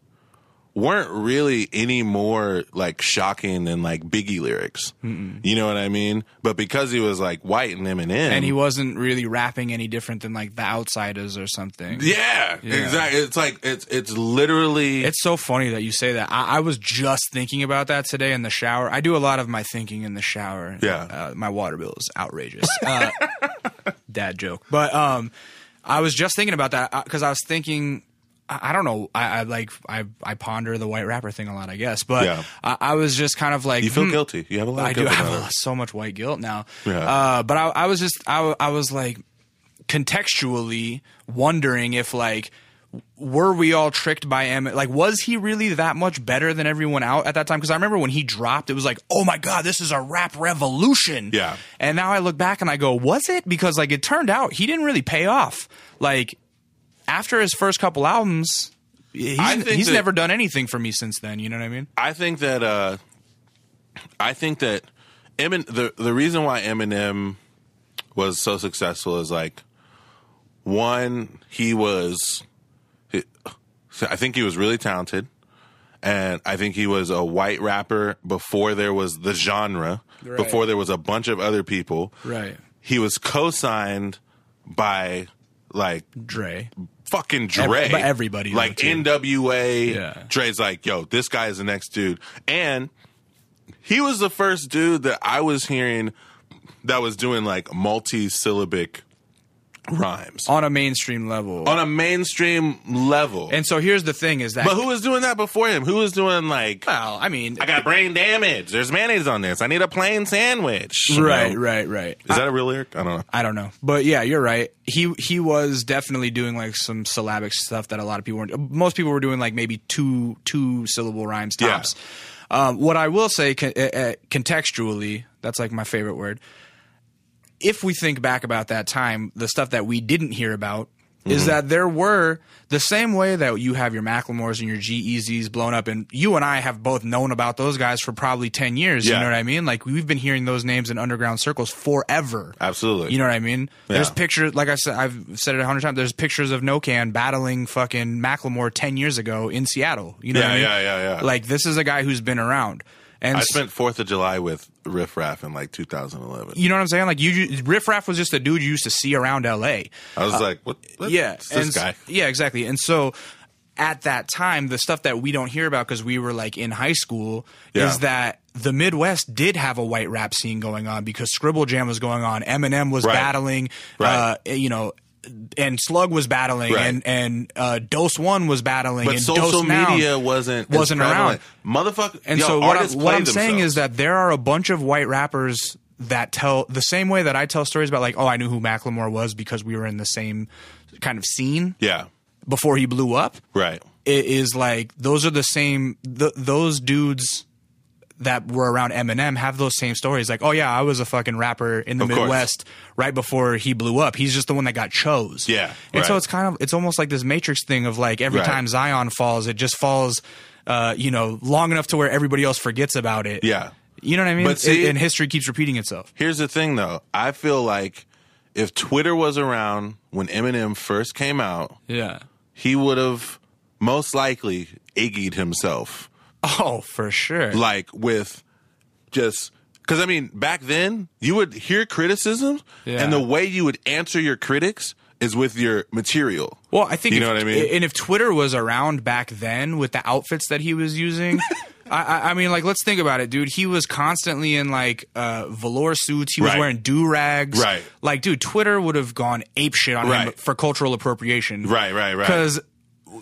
weren't really any more like shocking than like Biggie lyrics. You know what I mean? But because he was like white and Eminem, And N. And he wasn't really rapping any different than like the Outsidaz or something. yeah, Yeah. exactly. It's like it's it's literally It's so funny that you say that. I, I was just thinking about that today in the shower. I do a lot of my thinking in the shower. Yeah. Uh, my water bill is outrageous. Uh, [laughs] dad joke. But um, I was just thinking about that because I was thinking. I don't know. I, I like I I ponder the white rapper thing a lot, I guess. But Yeah. I, I was just kind of like you feel hmm, guilty. You have a lot of I do have so much white guilt now. Yeah. Uh, but I, I was just I, I was like contextually wondering if like were we all tricked by M? Like, was he really that much better than everyone out at that time? Because I remember when he dropped, it was like, oh my god, this is a rap revolution. Yeah. And now I look back and I go, was it? Because like it turned out he didn't really pay off. Like after his first couple albums, he's, he's that- never done anything for me since then. You know what I mean? I think that uh, I think that Emin, the the reason why Eminem was so successful is like one he was he- I think he was really talented and I think he was a white rapper before there was the genre Right. before there was a bunch of other people Right. he was co-signed by like Dre. Fucking Dre. Every- everybody, Like. NWA. Yeah. Dre's like, yo, this guy is the next dude. And he was the first dude that I was hearing that was doing like multi syllabic rhymes On a mainstream level. on a mainstream level. and so here's the thing is that but who was doing that before him? Who was doing like, well, I mean I got brain damage. There's mayonnaise on this. I need a plain sandwich. Right, know? right, right. Is that a real lyric? I don't know. I don't know, but yeah, you're right. He he was definitely doing like some syllabic stuff that a lot of people weren't. Most people were doing like maybe two two syllable rhymes Yeah. Um, what I will say con- uh, contextually, that's like my favorite word. If we think back about that time, the stuff that we didn't hear about is mm-hmm. that there were the same way that you have your Macklemores and your G-Eazy's blown up, and you and I have both known about those guys for probably ten years. You know what I mean? Like we've been hearing those names in underground circles forever. Absolutely. You know what I mean? There's pictures, like I said, I've said it a hundred times. There's pictures of NoCan battling fucking Macklemore ten years ago in Seattle. You know Yeah, what I mean? yeah, yeah, yeah. Like this is a guy who's been around, and I spent Fourth of July with Riff Raff in like 2011. you know what I'm saying? Like you, Riff Raff was just a dude you used to see around L.A. I was like, what? what? Uh, Yeah, It's and this guy. Yeah, exactly. And so at that time, the stuff that we don't hear about because we were like in high school Yeah. is that the Midwest did have a white rap scene going on because Scribble Jam was going on, Eminem was Right. battling, Right. uh, you know. And Slug was battling, Right. and and uh, Doseone was battling, But and social Dose Now- media wasn't wasn't around. Motherfucker. And yo, so what, I'm, what I'm saying is that there are a bunch of white rappers that tell the same way that I tell stories about like, oh, I knew who Macklemore was because we were in the same kind of scene yeah, before he blew up. right. It is like those are the same. Th- those dudes that were around Eminem have those same stories. Like, oh yeah, I was a fucking rapper in the Of course. Midwest right before he blew up. He's just the one that got chose. Yeah, and so it's kind of it's almost like this Matrix thing of like every Right. time Zion falls, it just falls. Uh, you know, long enough to where everybody else forgets about it. Yeah. You know what I mean? But see- and, and history keeps repeating itself. Here's the thing, though. I feel like if Twitter was around when Eminem first came out, Yeah. he would have most likely Iggy'd himself, Oh, for sure. like with just. Because I mean, back then you would hear criticisms, Yeah. and the way you would answer your critics is with your material. Well, I think You if, know what I mean? And if Twitter was around back then with the outfits that he was using, [laughs] I, I, mean, like, let's think about it, dude. He was constantly in like uh, velour suits. He was Right. wearing do rags. Right. Like, dude, Twitter would have gone ape shit on him for cultural appropriation. Right, right, right. Because.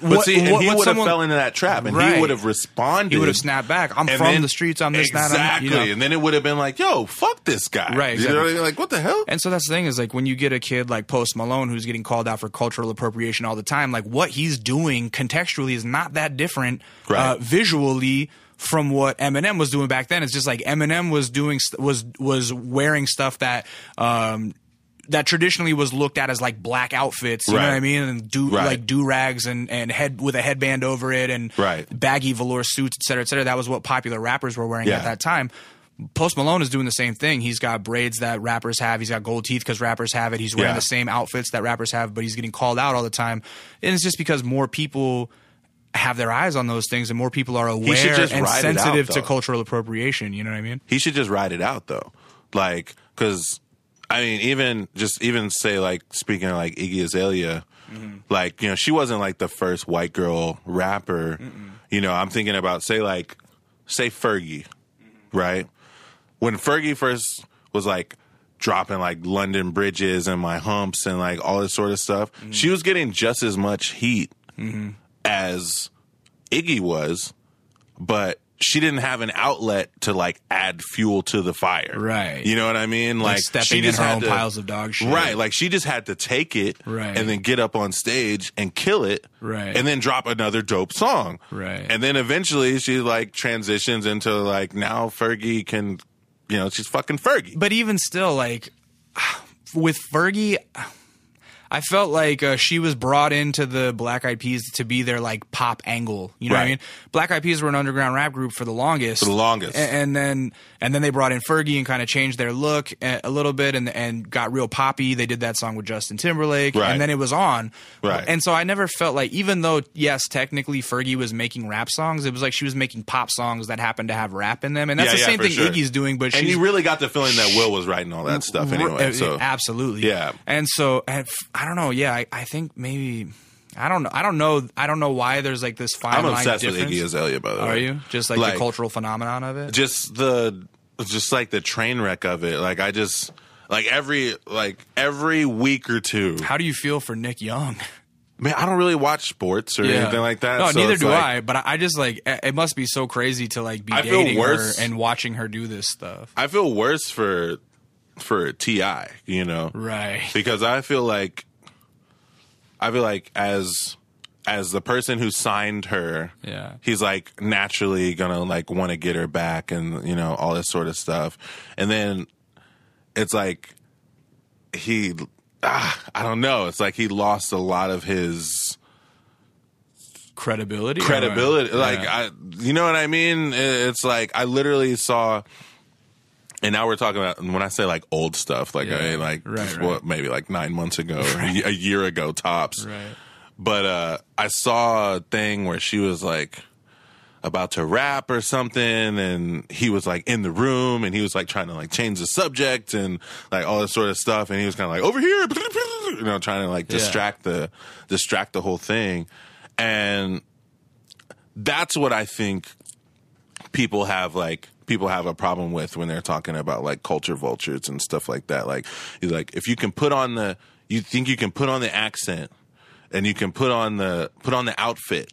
But see, and he would have fell into that trap, and Right. he would have responded. He would have snapped back. I'm from then- the streets. I'm this, that. I'm that, exactly, you know. and then it would have been like, "Yo, fuck this guy." Right, You know what I exactly. mean? Like, what the hell? And so that's the thing is like when you get a kid like Post Malone who's getting called out for cultural appropriation all the time, like what he's doing contextually is not that different Right. uh, visually from what Eminem was doing back then. It's just like Eminem was doing was was wearing stuff that um that traditionally was looked at as like black outfits, you know what I mean, and do Right. like do rags and and head with a headband over it and Right. baggy velour suits, et cetera, et cetera. That was what popular rappers were wearing Yeah. at that time. Post Malone is doing the same thing. He's got braids that rappers have. He's got gold teeth because rappers have it. He's wearing Yeah. the same outfits that rappers have, but he's getting called out all the time. And it's just because more people have their eyes on those things and more people are aware and ride out, sensitive to cultural appropriation. You know what I mean? he should just ride it out though like because i mean even just even say like speaking of like iggy azalea like you know she wasn't like the first white girl rapper. You know i'm thinking about say like say fergie right? When fergie first was like dropping like london bridges and my humps and like all this sort of stuff mm-hmm. she was getting just as much heat mm-hmm. as iggy was but she didn't have an outlet to like add fuel to the fire. Right. You know what I mean? Like, stepping she in just her had own to- piles of dog shit. Right. Like she just had to take it Right. and then get up on stage and kill it. Right. And then drop another dope song. Right. And then eventually she like transitions into like now Fergie can you know, she's fucking Fergie. But even still, like [sighs] with Fergie, I felt like uh, she was brought into the Black Eyed Peas to be their like pop angle. You know what I mean? Black Eyed Peas were an underground rap group for the longest. For the longest. A- and, then and then they brought in Fergie and kind of changed their look a, a little bit and and got real poppy. They did that song with Justin Timberlake, Right. and then it was on. Right. And so I never felt like, even though yes, technically Fergie was making rap songs, it was like she was making pop songs that happened to have rap in them, and that's Yeah, the yeah, same thing sure. Iggy's doing. But and you really got the feeling that Will was writing all that stuff anyway. So absolutely, Yeah. And so, and f- I don't know. Yeah, I, I think maybe I don't know. I don't know. I don't know why there's like this fine I'm line obsessed with. Iggy Azalea by the way. Are you just like, Like- the cultural phenomenon of it? just the just like the train wreck of it. Like I just like every like every week or two. How do you feel for Nick Young? Man, I don't really watch sports or anything like that. No, so neither do like- I. But I just like it it must be so crazy to like be I dating worse. her and watching her do this stuff. I feel worse for for T.I., you know, Right. because I feel like I feel like as as the person who signed her, Yeah. he's like naturally gonna like want to get her back and you know all this sort of stuff, and then it's like he, ah, I don't know, it's like he lost a lot of his Credibility. or- credibility. Like Yeah. I, you know what I mean? It's like I literally saw, and now we're talking about when I say like old stuff, like Yeah. I mean, like Right, right. what maybe like nine months ago or a year ago tops. Right. But uh, I saw a thing where she was like about to rap or something and he was like in the room and he was like trying to like change the subject and like all this sort of stuff and he was kind of like over here you know trying to like Yeah. distract the distract the whole thing and that's what I think people have like people have a problem with when they're talking about like culture vultures and stuff like that. Like he's like if you can put on the you think you can put on the accent and you can put on the put on the outfit.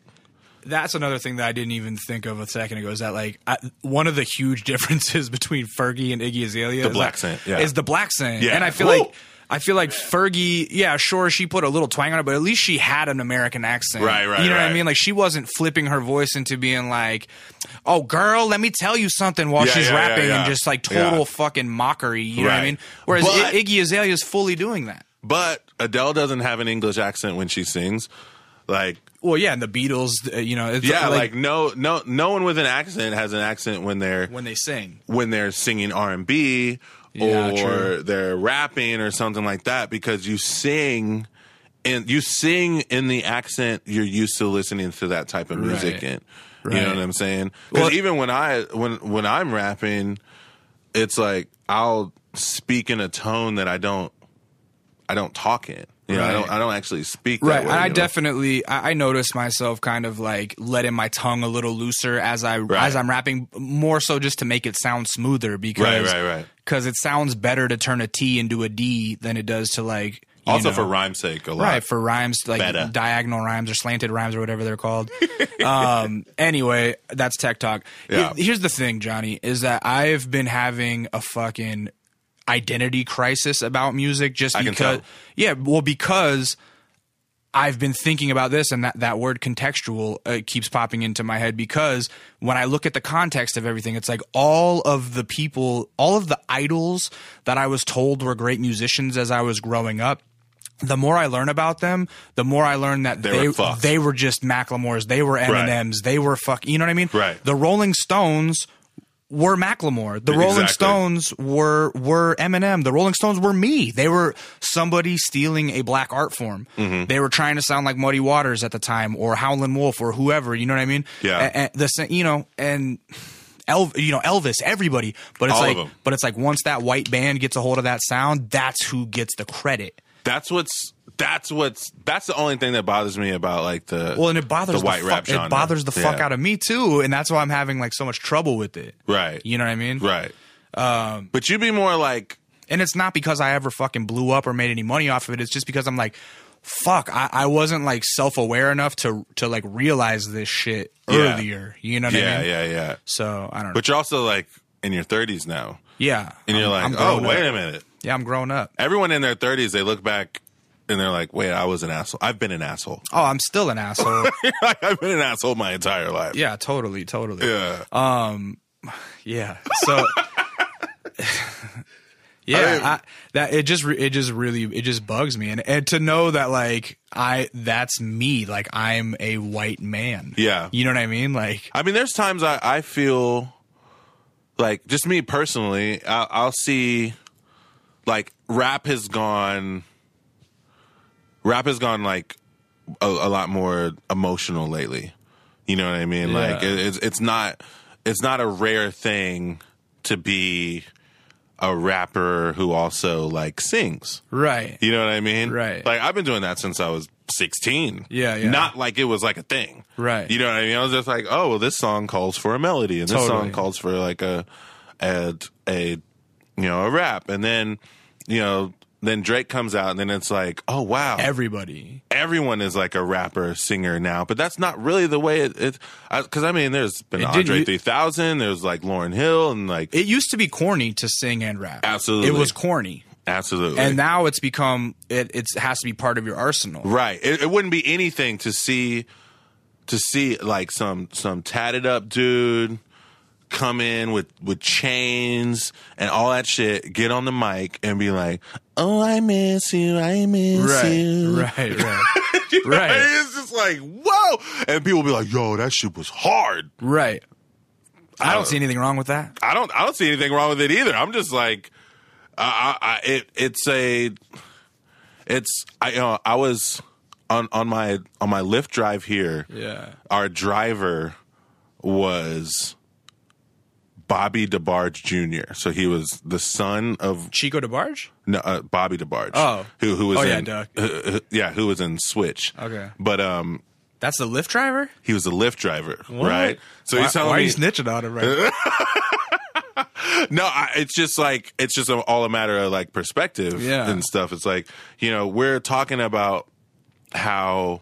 That's another thing that I didn't even think of a second ago. Is that like I, one of the huge [laughs] differences between Fergie and Iggy Azalea? The is black that- scent, yeah. is the black scent. Yeah. and I feel like I feel like Fergie. Yeah, sure, she put a little twang on it, but at least she had an American accent. Right, right, You know what I mean? Like she wasn't flipping her voice into being like, "Oh, girl, let me tell you something" while Yeah, she's yeah, rapping yeah. and just like total fucking mockery. You know what I mean? Whereas But- I- Iggy Azalea is fully doing that. But Adele doesn't have an English accent when she sings. Like Well, yeah, and the Beatles, uh, you know, it's yeah, like, no no no one with an accent has an accent when they're when they sing. when they're singing R and B Yeah, or true. they're rapping or something like that because you sing and you sing in the accent you're used to listening to that type of music Right. in. You know what I'm saying? Because Well- even when I when when I'm rapping, it's like I'll speak in a tone that I don't I don't talk in. You know, I don't I don't actually speak that Right, way, and I know? definitely I, I notice myself kind of like letting my tongue a little looser as I Right. as I'm rapping, more so just to make it sound smoother because Right, right, right. because it sounds better to turn a T into a D than it does to like you also know- for rhyme's sake a lot. Right, for rhymes like Better. diagonal rhymes or slanted rhymes or whatever they're called. [laughs] um, anyway, that's tech talk. Yeah. Here's the thing, Johnny, is that I've been having a fucking identity crisis about music just I because yeah, well because I've been thinking about this, and that, that word contextual uh, keeps popping into my head because when I look at the context of everything, it's like all of the people, all of the idols that I was told were great musicians as I was growing up. The more I learn about them, the more I learn that They they were they were just Macklemores, they were Eminems, they were fuck. You know what I mean? Right. The Rolling Stones were Macklemore. The Rolling Exactly. Stones were were Eminem. The Rolling Stones were me. They were somebody stealing a black art form. Mm-hmm. They were trying to sound like Muddy Waters at the time, or Howlin' Wolf, or whoever. You know what I mean? Yeah. A- a- the you know and. El, you know Elvis, everybody, but it's All like, but it's like once that white band gets a hold of that sound, that's who gets the credit. That's what's that's what's that's the only thing that bothers me about like the Well, and it bothers the white fuck, rap genre. It bothers the fuck Yeah. out of me too, and that's why I'm having like so much trouble with it. Right. You know what I mean? Right. Um, but you'd be more like And it's not because I ever fucking blew up or made any money off of it. It's just because I'm like, fuck, I, I wasn't like self aware enough to to like realize this shit Yeah. earlier. You know what yeah, I mean? yeah, yeah. Yeah. So I don't know. But you're also like in your 30s now, yeah, and you're I'm- like, I'm oh, wait up. a minute. Yeah, I'm growing up. Everyone in their 30s, they look back and they're like, wait, I was an asshole. I've been an asshole. Oh, I'm still an asshole. [laughs] I've been an asshole my entire life. yeah, totally, totally. Yeah. Um, yeah. So. [laughs] [laughs] yeah, I that it just it just really it just bugs me, and and to know that like I that's me, like I'm a white man. Yeah. you know what I mean? Like I mean, there's times I, I feel like just me personally, I'll, I'll see like rap has gone, rap has gone like a, a lot more emotional lately. You know what I mean? Like it, it's it's not it's not a rare thing to be a rapper who also like sings. right. You know what I mean? Right. Like I've been doing that since I was 16. Yeah, yeah. Not like it was like a thing. Right. You know what I mean? I was just like, oh, well, this song calls for a melody, and this Totally. song calls for like a, a, a, you know, a rap, and then, you know, then Drake comes out, and then it's like, oh wow, Everybody. everyone is like a rapper, singer now, but that's not really the way it. it Because I, mean, there's been It Andre didn't- 3000, there's like Lauryn Hill, and like It used to be corny to sing and rap. Absolutely. It was corny. absolutely, And now it's become it it has to be part of your arsenal. Right. It, it wouldn't be anything to see to see like some some tatted up dude come in with with chains and all that shit, get on the mic and be like, "Oh, I miss you. I miss Right. you." Right, right. [laughs] You know, Right. It's just like, "Whoa." And people be like, "Yo, that shit was hard." right. I Uh, don't see anything wrong with that. I don't I don't see anything wrong with it either. I'm just like I, I, I it it's a it's I you know I was on on my on my Lyft drive here. Yeah. Our driver was Bobby DeBarge Jr. So he was the son of Chico DeBarge? no, uh, Bobby DeBarge. Oh. who who was Oh, yeah, in uh, uh, yeah who was in Switch. Okay. but um That's the Lyft driver? he was a Lyft driver, right? So why, he's telling why me are you snitching on him right [laughs] No, I, it's just like it's just a, all a matter of like perspective Yeah. and stuff. It's like you know we're talking about how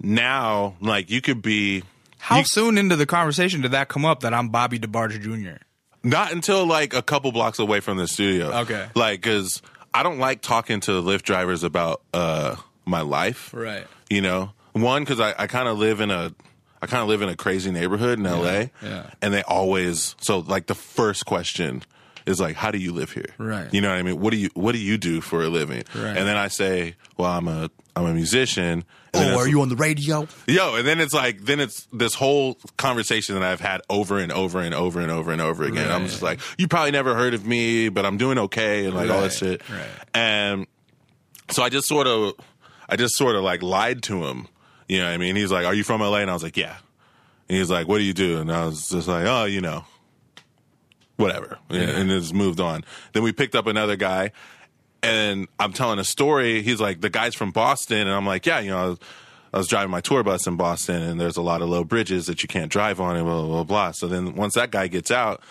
now like you could be How You- soon into the conversation did that come up that I'm Bobby DeBarge Jr.? not until like a couple blocks away from the studio. Okay. like because I don't like talking to Lyft drivers about uh my life. Right. You know, one because I, I kind of live in a I kind of live in a crazy neighborhood in LA. yeah. And they always so like the first question is like, how do you live here? Right. You know what I mean? What do you what do you do for a living? Right. And then I say, well, I'm a I'm a musician. Oh, are you on the radio? Yo, and then it's like, then it's this whole conversation that I've had over and over and over and over and over again. I'm just like, you probably never heard of me, but I'm doing okay, and like all that shit. right. And so I just sort of, I just sort of like lied to him. You know what I mean? He's like, "Are you from LA?" And I was like, "Yeah." And he's like, "What do you do?" And I was just like, "Oh, you know, whatever," and just moved on. Then we picked up another guy, and I'm telling a story. He's like, the guy's from Boston, and I'm like, yeah, you know, I was, I was driving my tour bus in Boston, and there's a lot of low bridges that you can't drive on, and blah blah blah. blah. So then once that guy gets out,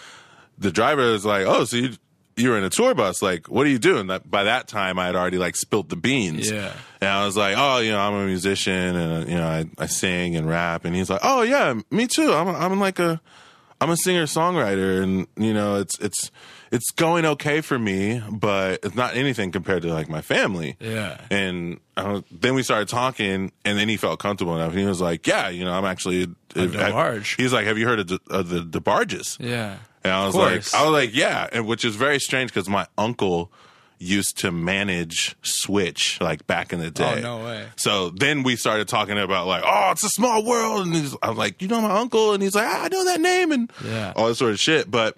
the driver is like, oh, so you you're in a tour bus? Like, what are you doing? That by that time, I had already like spilt the beans. Yeah. And I was like, oh, you know, I'm a musician, and uh, you know, I, I sing and rap, and he's like, oh yeah, me too. I'm I'm like a I'm a singer songwriter, and you know, it's it's it's going okay for me, but it's not anything compared to like my family. Yeah. And I was, then we started talking, and then he felt comfortable enough. And he was like, "Yeah, you know, I'm actually A DeBarge. He's like, "Have you heard of, the of the DeBarges?" Yeah. And I was like, I was like, yeah, and which is very strange because my uncle used to manage Switch like back in the day. Oh, no way. So then we started talking about like, oh, it's a small world, and he's, I'm like, you know my uncle, and he's like, ah, I know that name, and Yeah. all this sort of shit. But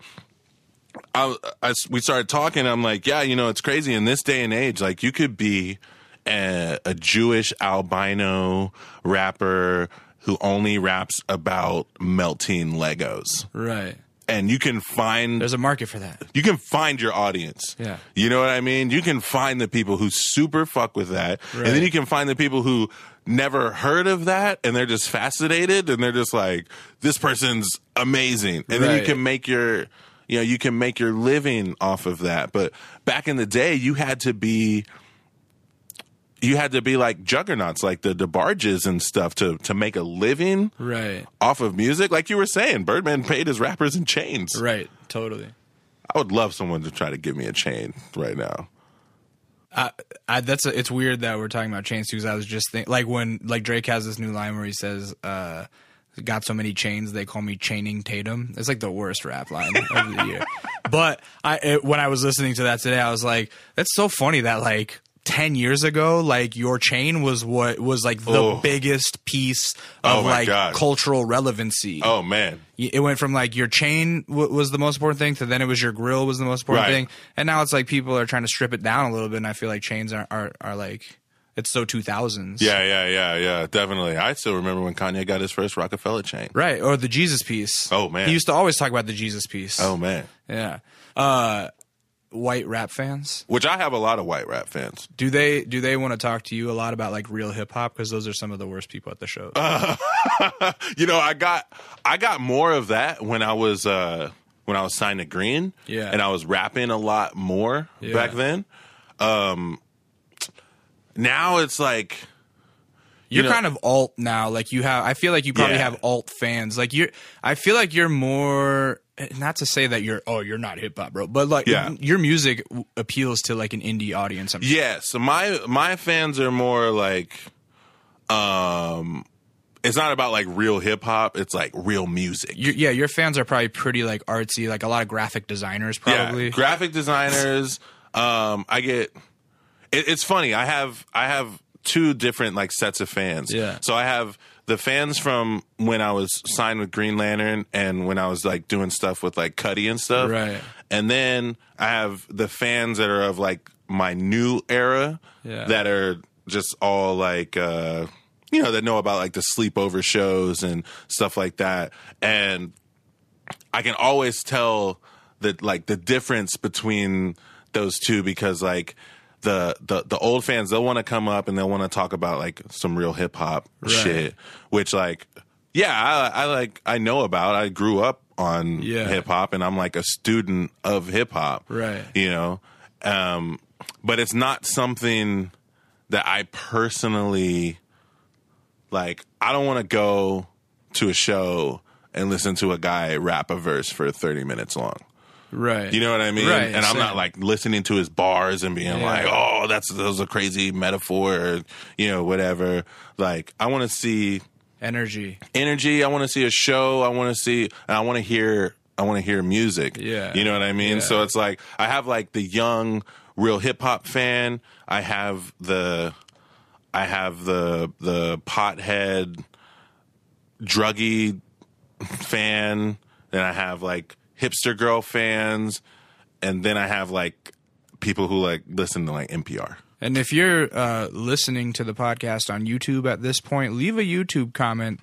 I, I, we started talking. I'm like, yeah, you know, it's crazy in this day and age. Like, you could be a, a Jewish albino rapper who only raps about melting Legos Right. and you can find There's a market for that. you can find your audience. Yeah. You know what I mean? You can find the people who super fuck with that. And then you can find the people who never heard of that and they're just fascinated and they're just like, this person's amazing. And then you can make your you know, you can make your living off of that. But back in the day you had to be you had to be like juggernauts, like the DeBarges and stuff to to make a living Right. off of music. Like you were saying, Birdman paid his rappers in chains. Right. Totally. I would love someone to try to give me a chain right now. I, I, that's a, it's weird that we're talking about chains too. Because I was just think like when like Drake has this new line where he says, uh, "Got so many chains they call me chaining Tatum." It's like the worst rap line of the year. But I it, when I was listening to that today, I was like, "That's so funny that like." 10 years ago like your chain was what was like the Oh. biggest piece Oh of my like God. cultural relevancy Oh man, it went from like your chain w- was the most important thing to then it was your grill was the most important Right. thing and now it's like people are trying to strip it down a little bit and i feel like chains are are, are like it's so 2000s yeah, yeah, yeah, yeah, definitely. I still remember when Kanye got his first Rockefeller chain. right or the jesus piece Oh, man. he used to always talk about the jesus piece Oh man, yeah uh white rap fans which I have a lot of white rap fans. do they do they want to talk to you a lot about like real hip-hop because those are some of the worst people at the show Uh, [laughs] you know, I got I got more of that when I was uh when I was signed to Green. Yeah. And I was rapping a lot more Yeah. back then. Um now it's like You're know- kind of alt now. Like you have, I feel like you probably Yeah. have alt fans. Like you're, I feel like you're more. Not to say that you're, oh, you're not hip hop, bro, but like Yeah. your music w- appeals to like an indie audience. I'm Yes, my my fans are more like um it's not about like real hip hop, it's like real music. you yeah, your fans are probably pretty like artsy, like a lot of graphic designers, probably. Yeah, graphic designers. um, I get. It, it's funny. I have I have two different like sets of fans. Yeah. So I have the fans from when I was signed with Green Lantern and when I was like doing stuff with like Cudi and stuff. Right. And then I have the fans that are of like my new era. Yeah. That are just all like. uh you know that know about like the sleepover shows and stuff like that and I can always tell that like the difference between those two because like the the the old fans they'll want to come up and they'll want to talk about like some real hip hop shit, which like yeah I, I like I know about. I grew up on Yeah. hip hop and I'm like a student of hip hop, Right. You know, um, but it's not something that I personally like. I don't want to go to a show and listen to a guy rap a verse for 30 minutes long. Right. You know what I mean? Right, and I'm same. not like listening to his bars and being Yeah. like, "Oh, that's that was a crazy metaphor," or, you know, whatever. Like, I want to see energy. energy. I want to see a show. I want to see, and I want to hear. I want to hear music. Yeah. you know what I mean. Yeah. So it's like I have like the young, real hip hop fan. I have the, I have the the pothead, druggy fan. Then I have like hipster girl fans, and then I have like people who like listen to like NPR. And if you're uh, listening to the podcast on YouTube at this point, leave a YouTube comment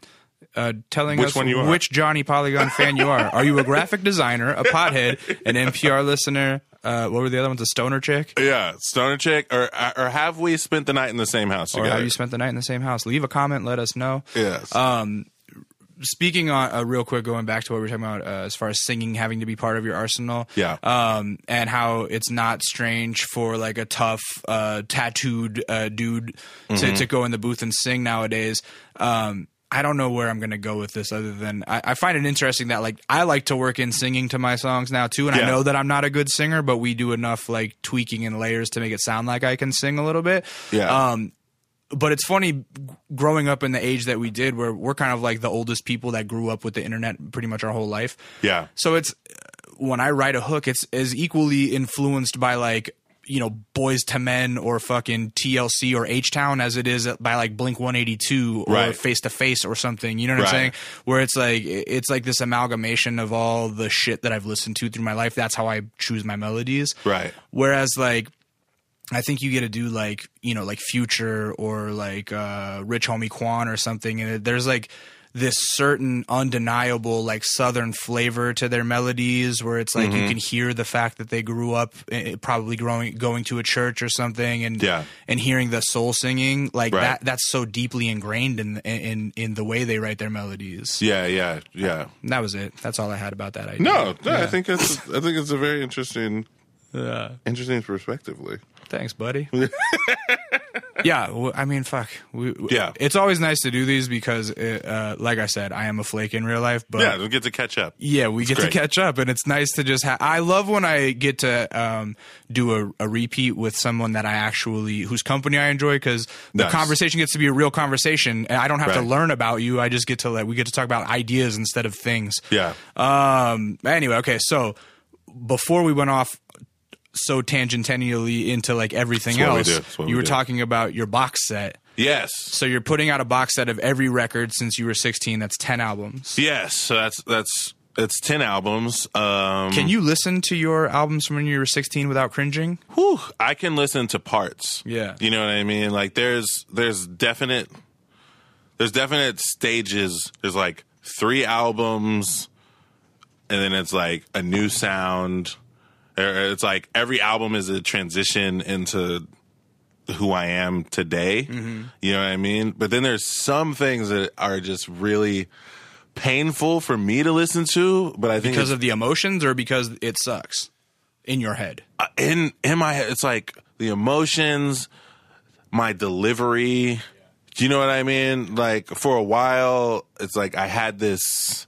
uh, telling Which us one you are. which Johnny Polygon fan you are. Are you a graphic designer, a pothead, an NPR listener? Uh, what were the other ones? A stoner chick? Yeah, stoner chick, or or have we spent the night in the same house Or have you spent the night in the same house? Leave a comment. Let us know. yes. Speaking on uh, real quick, going back to what we were talking about uh, as far as singing having to be part of your arsenal, Yeah. um, and how it's not strange for like a tough, uh, tattooed uh, dude to, to go in the booth and sing nowadays. Um, I don't know where I'm going to go with this other than I, I find it interesting that like I like to work in singing to my songs now too, and Yeah. I know that I'm not a good singer, but we do enough like tweaking and layers to make it sound like I can sing a little bit. Yeah. Um, but it's funny growing up in the age that we did, where we're kind of like the oldest people that grew up with the internet pretty much our whole life. Yeah. So it's when I write a hook, it's as equally influenced by like you know Boyz II Men or fucking TLC or H Town as it is by like Blink One Eighty Two or Right. Face to Face or something. You know what I'm saying? Where it's like it's like this amalgamation of all the shit that I've listened to through my life. That's how I choose my melodies. Right. Whereas like I think you get to do like you know like Future or like uh, Rich Homie Quan or something, and there's like this certain undeniable like Southern flavor to their melodies, where it's like Mm-hmm. you can hear the fact that they grew up eh, probably growing going to a church or something, and Yeah. and hearing the soul singing like Right. that. That's so deeply ingrained in in in the way they write their melodies. Yeah, yeah, yeah. And that was it. That's all I had about that idea. No, no I think it's I think it's a very interesting Yeah. interesting perspectively. Thanks, buddy. [laughs] yeah, well, I mean, fuck. We, we- Yeah. it's always nice to do these because, it, uh, like I said, I am a flake in real life. But Yeah, we'll get to catch up. yeah, we get great. to catch up, and it's nice to just. Ha- I love when I get to um, do a, a repeat with someone that I actually whose company I enjoy because the Nice. conversation gets to be a real conversation, and I don't have to learn about you. I just get to like we get to talk about ideas instead of things. Yeah. Um. Anyway, okay. So before we went off so tangentially into like everything That's we else. That's what you we were do. talking about your box set. Yes. So you're putting out a box set of every record since you were 16. That's 10 albums. Yes. So that's that's it's ten albums. Um Can you listen to your albums from when you were 16 without cringing? whew, I can listen to parts. Yeah. You know what I mean? Like there's there's definite there's definite stages. There's like three albums and then it's like a new sound. It's like every album is a transition into who I am today. Mm-hmm. You know what I mean? But then there's some things that are just really painful for me to listen to, but I think Because of the emotions or because it sucks in your head? uh, in in my head, it's like the emotions, my delivery. Do you know what I mean? Like for a while, it's like I had this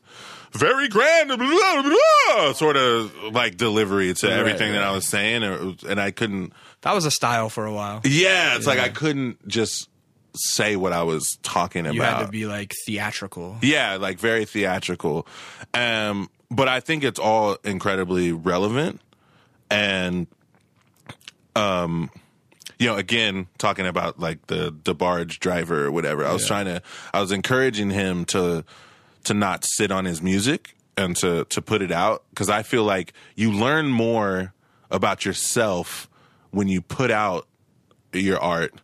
very grand blah, blah, blah, sort of like delivery to everything that I was saying, and, and I couldn't. That was a style for a while. Yeah, it's like I couldn't just say what I was talking about. You had to be like theatrical. Yeah, like very theatrical. Um, but I think it's all incredibly relevant. And, um, you know, again, talking about like the DeBarge driver or whatever, I was trying to, I was encouraging him to, to not sit on his music and to, to put it out. Cause I feel like you learn more about yourself when you put out your art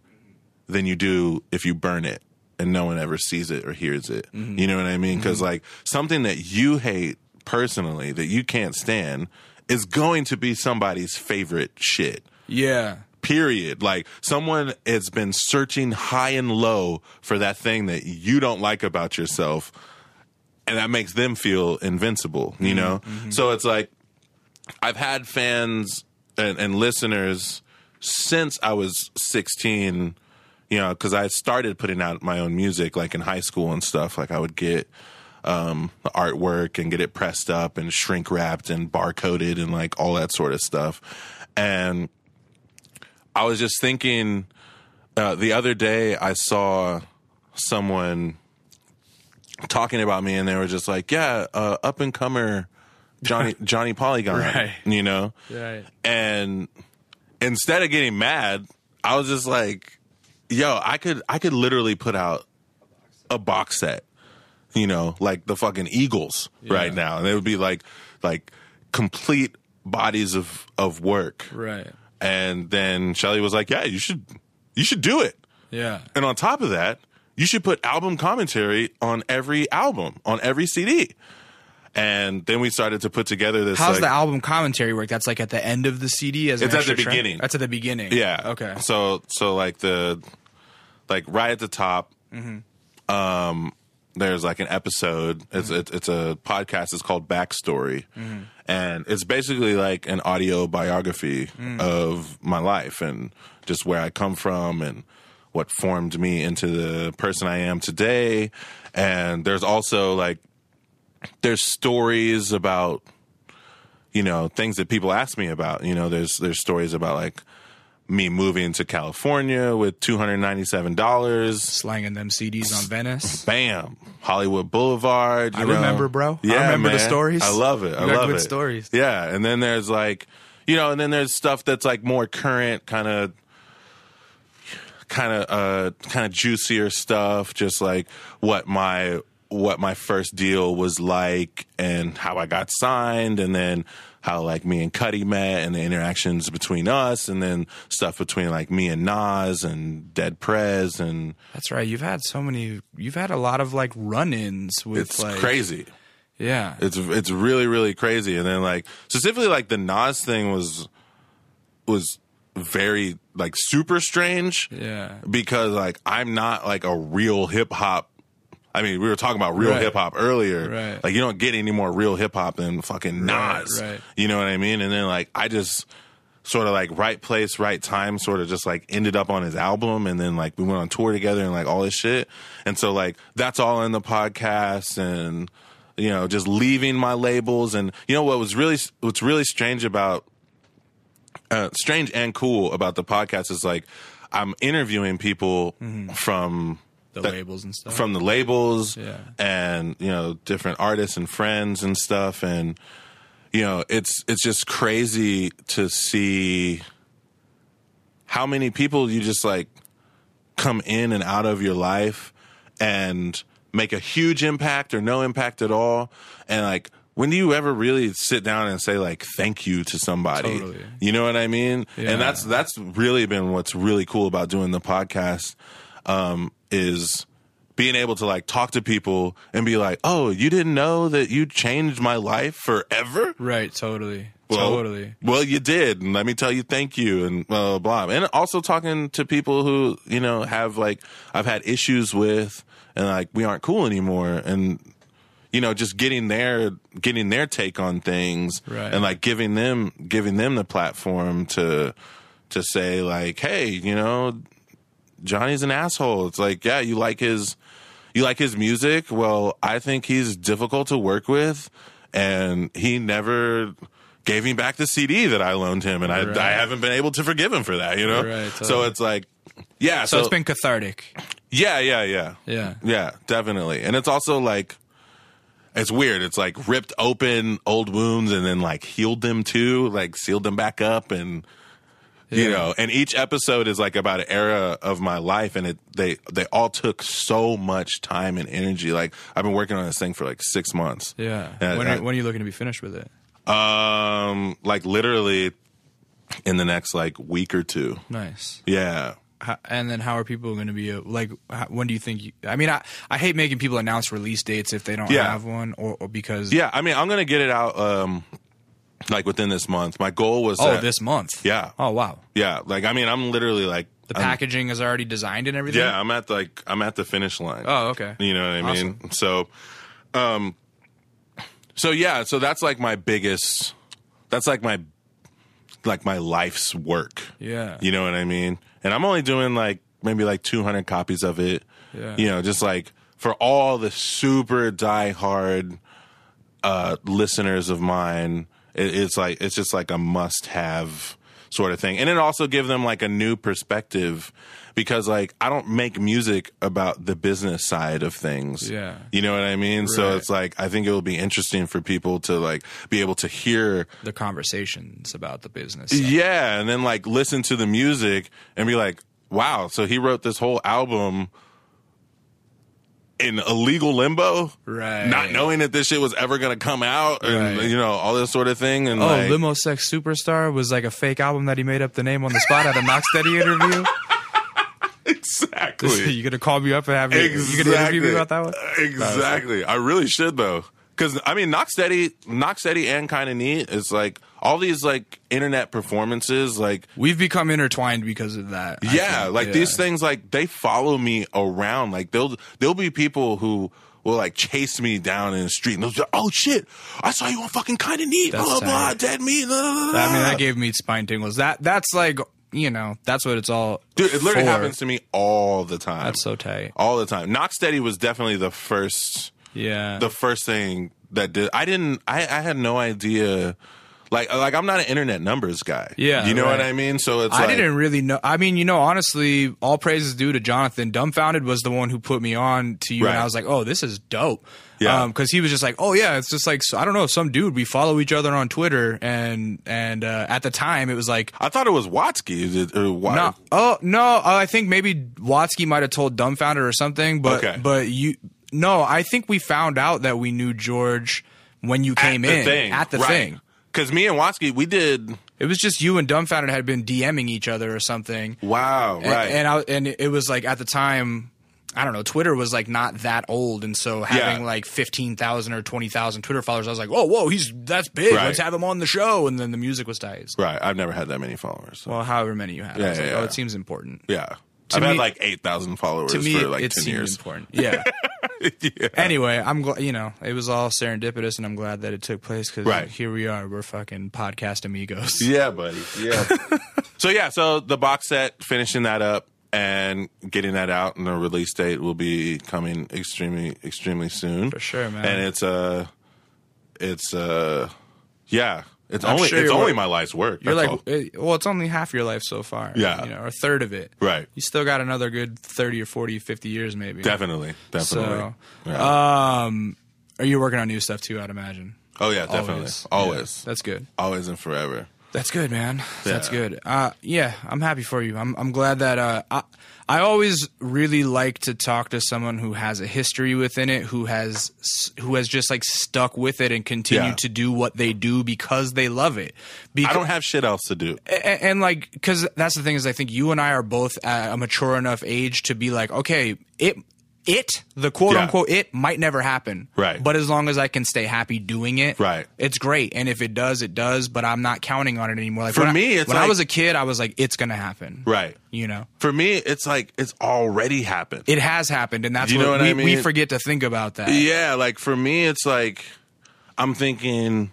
than you do if you burn it and no one ever sees it or hears it. Mm-hmm. You know what I mean? Because mm-hmm. like something that you hate personally that you can't stand is going to be somebody's favorite shit. Yeah. Period. Like someone has been searching high and low for that thing that you don't like about yourself, and that makes them feel invincible. You know. So it's like I've had fans and, and listeners since I was 16, you know, because I started putting out my own music like in high school and stuff. Like I would get um, the artwork and get it pressed up and shrink wrapped and barcoded and like all that sort of stuff. And I was just thinking uh, the other day, I saw someone talking about me and they were just like, yeah, uh, up and comer Johnny, [laughs] Johnny Polygon, Right. you know? Right. and instead of getting mad, I was just like, "Yo, I could, I could literally put out a box set, you know, like the fucking Eagles right now, and it would be like, like complete bodies of of work." Right. And then Shelly was like, "Yeah, you should, you should do it." Yeah. And on top of that, you should put album commentary on every album, on every CD. And then we started to put together this. How's like, the album commentary work? That's like at the end of the CD as It's at the beginning. That's at the beginning. Yeah. Okay. So so like the like right at the top, Mm-hmm. um, there's like an episode. It's Mm-hmm. it's, it's a podcast. It's called Backstory, and it's basically like an audio biography Mm. of my life and just where I come from and what formed me into the person I am today. And there's also like there's stories about you know things that people ask me about. You know, there's there's stories about like me moving to California with two hundred ninety seven dollars. Slanging them CDs on Venice. Bam, Hollywood Boulevard. You I know. remember, bro. I Yeah, remember the stories. I love it. I love good it. stories. Yeah, and then there's like, you know, and then there's stuff that's like more current, kind of, kind of, uh, kind of juicier stuff. Just like what my what my first deal was like, and how I got signed, and then how like me and Cudi met, and the interactions between us, and then stuff between like me and Nas and Dead Prez, and That's right. You've had so many. You've had a lot of like run-ins with it's like crazy. Yeah. It's it's really really crazy. And then like specifically like the Nas thing was was very like super strange yeah. because like I'm not like a real hip hop. I mean, we were talking about real Right. hip hop earlier. Right. Like you don't get any more real hip hop than fucking Right, Nas. right. You know what I mean? And then like I just sort of like right place, right time, sort of just like ended up on his album, and then like we went on tour together and like all this shit. And so like that's all in the podcast and you know just leaving my labels and you know what was really what's really strange about uh, strange and cool about the podcast is like I'm interviewing people from The that- labels and stuff. from the labels Yeah. and you know different artists and friends and stuff and you know it's it's just crazy to see how many people you just like come in and out of your life and make a huge impact or no impact at all and like when do you ever really sit down and say like thank you to somebody Totally. you know what i mean Yeah. and that's that's really been what's really cool about doing the podcast um is being able to like talk to people and be like oh you didn't know that you changed my life forever right. Totally. well, totally. Well, you did, and let me tell you, thank you, and blah blah. blah. And also talking to people who you know have like I've had issues with, and like we aren't cool anymore, and you know just getting their getting their take on things, Right. and like giving them giving them the platform to to say like, hey, you know, Johnny's an asshole. It's like, yeah, you like his you like his music. Well, I think he's difficult to work with, and he never gave me back the CD that I loaned him, and I, Right. I haven't been able to forgive him for that. You know, Right, so it's like, yeah, So, so, it's been cathartic. yeah, yeah, yeah, Yeah. yeah, definitely, and it's also like. It's weird. It's like ripped open old wounds and then like healed them too, like sealed them back up and you Yeah. know and each episode is like about an era of my life and it they they all took so much time and energy like i've been working on this thing for like six months Yeah. And when, I- are, when are you looking to be finished with it? um like literally in the next like week or two Nice. yeah How, and then how are people going to be uh, like? How, when do you think? You, I mean, I, I hate making people announce release dates if they don't Yeah. have one, or, or because yeah i mean i'm gonna get it out um like within this month my goal was oh that- this month yeah oh wow yeah like i mean i'm literally like the I'm- packaging is already designed and everything. yeah i'm at like i'm at the finish line Oh okay. You know what I mean? So, um, so yeah, so that's like my biggest, that's like my, like my life's work. Yeah. You know what I mean? And I'm only doing like maybe like 200 copies of it. Yeah. You know, just like for all the super diehard uh, listeners of mine, it, it's like it's just like a must-have sort of thing, and it also give them like a new perspective because like I don't make music about the business side of things. Yeah. you know what I mean. So it's like I think it will be interesting for people to like be able to hear The conversations about the business. yeah, and then like listen to the music and be like, wow, so he wrote this whole album in illegal limbo, Right. Not knowing that this shit was ever gonna come out, and Right. you know all this sort of thing. And Oh, like, Limo Sex Superstar was like a fake album that he made up the name on the spot at a Knox Steady interview. [laughs] [laughs] exactly, [laughs] you gonna call me up and have me? exactly, You gonna interview me about that one? Uh, exactly, I really should though, because I mean, Knock Steady, Knock Steady, and kind of neat. It's like all these like internet performances, like We've become intertwined because of that. Yeah, like Yeah. these things, like they follow me around. Like they'll there'll be people who will like chase me down in the street and they'll be like, "Oh shit, I saw you on fucking kind of neat." Blah blah blah, dead meat. Blah, blah, blah. I mean, that gave me spine tingles. That that's like you know, that's what it's all. Dude, it literally for. happens to me all the time. That's so tight. all the time. Knock Steady was definitely the first Yeah. the first thing that did I didn't I, I had no idea like like I'm not an internet numbers guy. Yeah, You know what. I mean? So it's I like didn't really know. I mean, you know, honestly, all praises due to Jonathan. Dumbfoundead was the one who put me on to you, and I was like, "Oh, this is dope." Yeah. because he was just like, "Oh yeah, it's just like so- I don't know, some dude. We follow each other on Twitter, and and uh, at the time it was like, I thought it was Watsky. Is it- Or Wat- no, oh no, uh, I think maybe Watsky might have told Dumbfoundead or something, but Okay. but you no, I think we found out that we knew George when you came at in thing. at the right. thing. Because me and Watsky, we did. It was just you and Dumbfoundead had been DMing each other or something. Wow, And- right. And, I and it was like at the time, I don't know, Twitter was like not that old, and so having Yeah. like fifteen thousand or twenty thousand Twitter followers, I was like, whoa, whoa, he's that's big. Right. Let's have him on the show. And then the music was tight. right. I've never had that many followers. so- Well, however many you have, Yeah, I was like, yeah, oh, it seems important. yeah. To I've had like 8,000 followers To me, for like it 10 seemed years. important. Yeah. [laughs] yeah. anyway, I'm glad. You know, it was all serendipitous, and I'm glad that it took place because Right. here we are. We're fucking podcast amigos. Yeah, buddy. Yeah. [laughs] so yeah, so the box set, finishing that up and getting that out, and the release date will be coming extremely, extremely soon. For sure, man. And it's uh it's uh yeah, it's I'm only sure it's only my life's work. You're like, all. eh, well, it's only half your life so far. Yeah. You know, or a third of it. right, You still got another good 30 or 40, 50 years maybe. definitely, definitely. So, Yeah. um, are you working on new stuff too? I'd imagine. oh yeah, definitely, always, Yeah, that's good. always and forever. That's good, man. That's good. Uh, yeah, I'm happy for you. I'm I'm glad that uh, I I always really like to talk to someone who has a history within it, who has who has just like stuck with it and continued Yeah. to do what they do because they love it. Because, I don't have shit else to do. and, and like because that's the thing is i think you and i are both at a mature enough age to be like okay it it the quote Yeah. unquote it might never happen Right. but as long as i can stay happy doing it Right. it's great and if it does it does but i'm not counting on it anymore like For when I- me, it's when i was a kid i was like it's gonna happen Right. you know For me, it's like it's already happened. it has happened and that's You what, know what we, I we forget to think about that Yeah, like for me, it's like I'm thinking,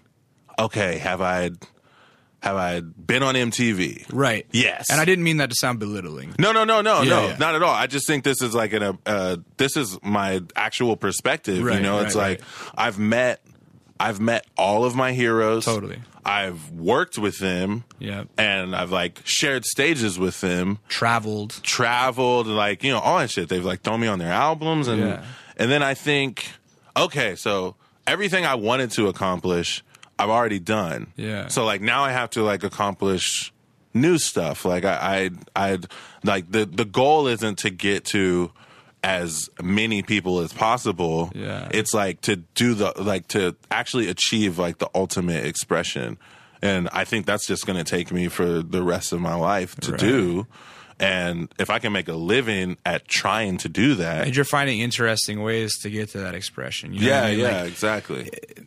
okay, have I have I been on MTV? right Yes. and i didn't mean that to sound belittling No, no, no, no, Yeah, no, yeah. not at all. I just think this is like an, uh, this is my actual perspective. you Right, know, it's right, like I've met, I've met all of my heroes. Totally. I've worked with them. Yeah. And I've like shared stages with them, traveled traveled, like, you know, all that shit. They've like thrown me on their albums. And, Yeah. and then I think, okay, so everything I wanted to accomplish, I've already done. Yeah. So like now I have to like accomplish new stuff. Like I, I, I like the the goal isn't to get to as many people as possible. Yeah. It's like to do the like to actually achieve like the ultimate expression. And I think that's just going to take me for the rest of my life to Right. do. And if I can make a living at trying to do that, and you're finding interesting ways to get to that expression you know yeah, I mean? yeah, Like, exactly. Eh,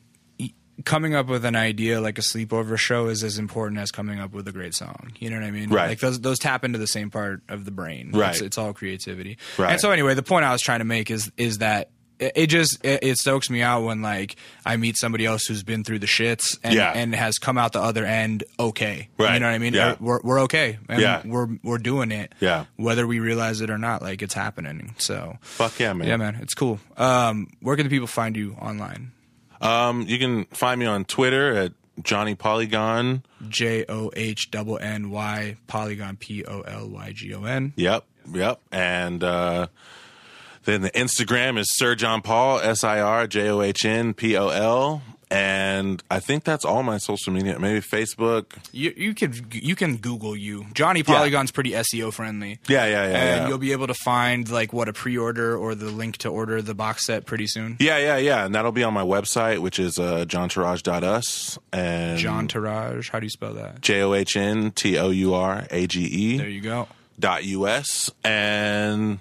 coming up with an idea like a sleepover show is as important as coming up with a great song. You know what I mean? Right. Like those those tap into the same part of the brain. Right. It's, it's all creativity. Right. And so anyway, the point I was trying to make is is that it, just it, it stokes me out when like I meet somebody else who's been through the shits and Yeah. and has come out the other end okay. Right. You know what I mean? Yeah. We're we're okay. Yeah. we're we're doing it. Yeah. Whether we realize it or not, like it's happening. So Fuck yeah, man. yeah, man, it's cool. Um, where can the people find you online? Um, you can find me on Twitter at Johnny Polygon. J O H double N Y Polygon P O L Y G O N. Yep, yep. And uh, then the Instagram is Sir John Paul, S I R J O H N P O L. And I think that's all my social media. Maybe Facebook. You you can you can Google you. Johnny Polygon's pretty SEO friendly. Yeah, yeah, yeah. And yeah. you'll be able to find like what a pre-order or the link to order the box set pretty soon. yeah, yeah, yeah. And that'll be on my website, which is uh, johntourage.us. And John Tourage, how do you spell that? J O H N T O U R A G There E you go. dot US. And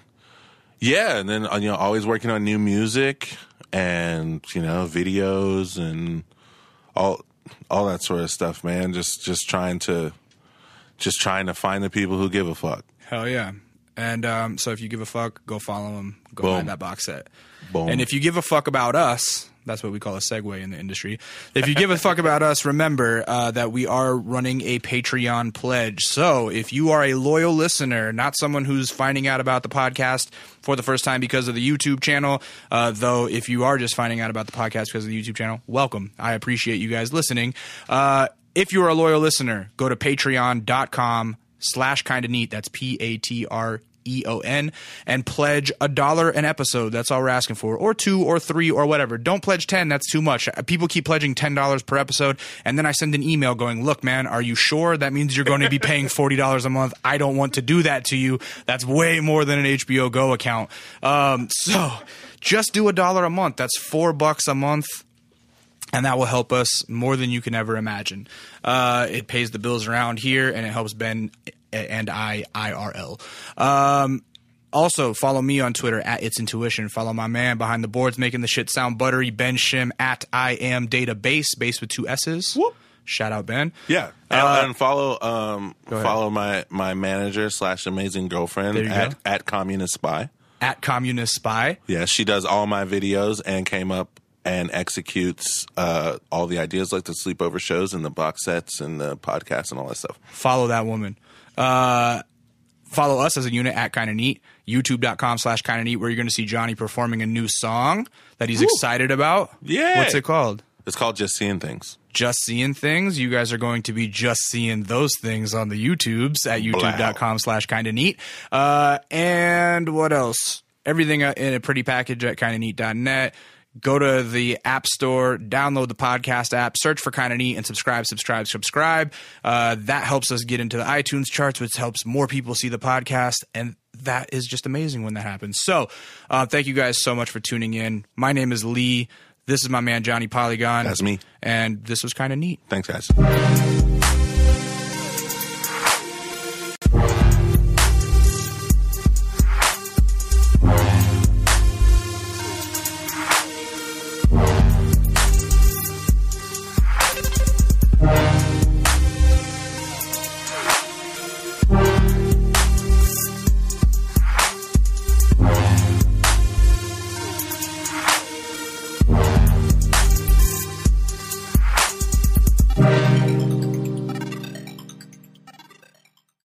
yeah, and then, uh, you know, always working on new music and, you know, videos and all all that sort of stuff, man. Just just trying to just trying to find the people who give a fuck. Hell yeah. And um, so if you give a fuck, go follow them. Go Boom. find that box set. Boom. And if you give a fuck about us, That's what we call a segue in the industry. If you give a fuck about us, remember uh, that we are running a Patreon pledge. So if you are a loyal listener, not someone who's finding out about the podcast for the first time because of the YouTube channel, uh, though if you are just finding out about the podcast because of the YouTube channel, welcome. I appreciate you guys listening. Uh, if you are a loyal listener, go to patreon.com slash kind of neat. That's P A T R E O N and pledge a dollar an episode. That's all we're asking for, or two, or three, or whatever. Don't pledge ten. That's too much. People keep pledging ten dollars per episode, and then I send an email going, "Look, man, are you sure? That means you're going to be paying forty dollars a month. I don't want to do that to you. That's way more than an HBO Go account. Um, so." Just do a dollar a month. That's four bucks a month and that will help us more than you can ever imagine. Uh, it pays the bills around here, and it helps Ben and I IRL. Um, also, follow me on Twitter at It's Intuition. Follow my man behind the boards making the shit sound buttery, Ben Shim at I Am Database, base with two S's. Whoop. Shout out Ben. Yeah, and, Uh, and follow um follow my my manager slash amazing girlfriend at go. at communist spy. At Communist Spy. Yeah, she does all my videos and came up and executes uh, all the ideas like the sleepover shows and the box sets and the podcasts and all that stuff. follow that woman. Uh, follow us as a unit at kind of neat youtube.com slash kind of neat where you're going to see johnny performing a new song that he's excited about. Yeah. what's it called? It's called Just Seeing Things. just seeing things? You guys are going to be just seeing those things on the youtubes at youtube.com slash kind of neat. Uh, and what else? Everything uh, in a pretty package at kind of neat.net go to the app store download the podcast app search for kind of neat and subscribe subscribe subscribe uh, that helps us get into the itunes charts which helps more people see the podcast and that is just amazing when that happens so uh, thank you guys so much for tuning in my name is lee this is my man johnny polygon That's me. and this was kind of neat. Thanks, guys.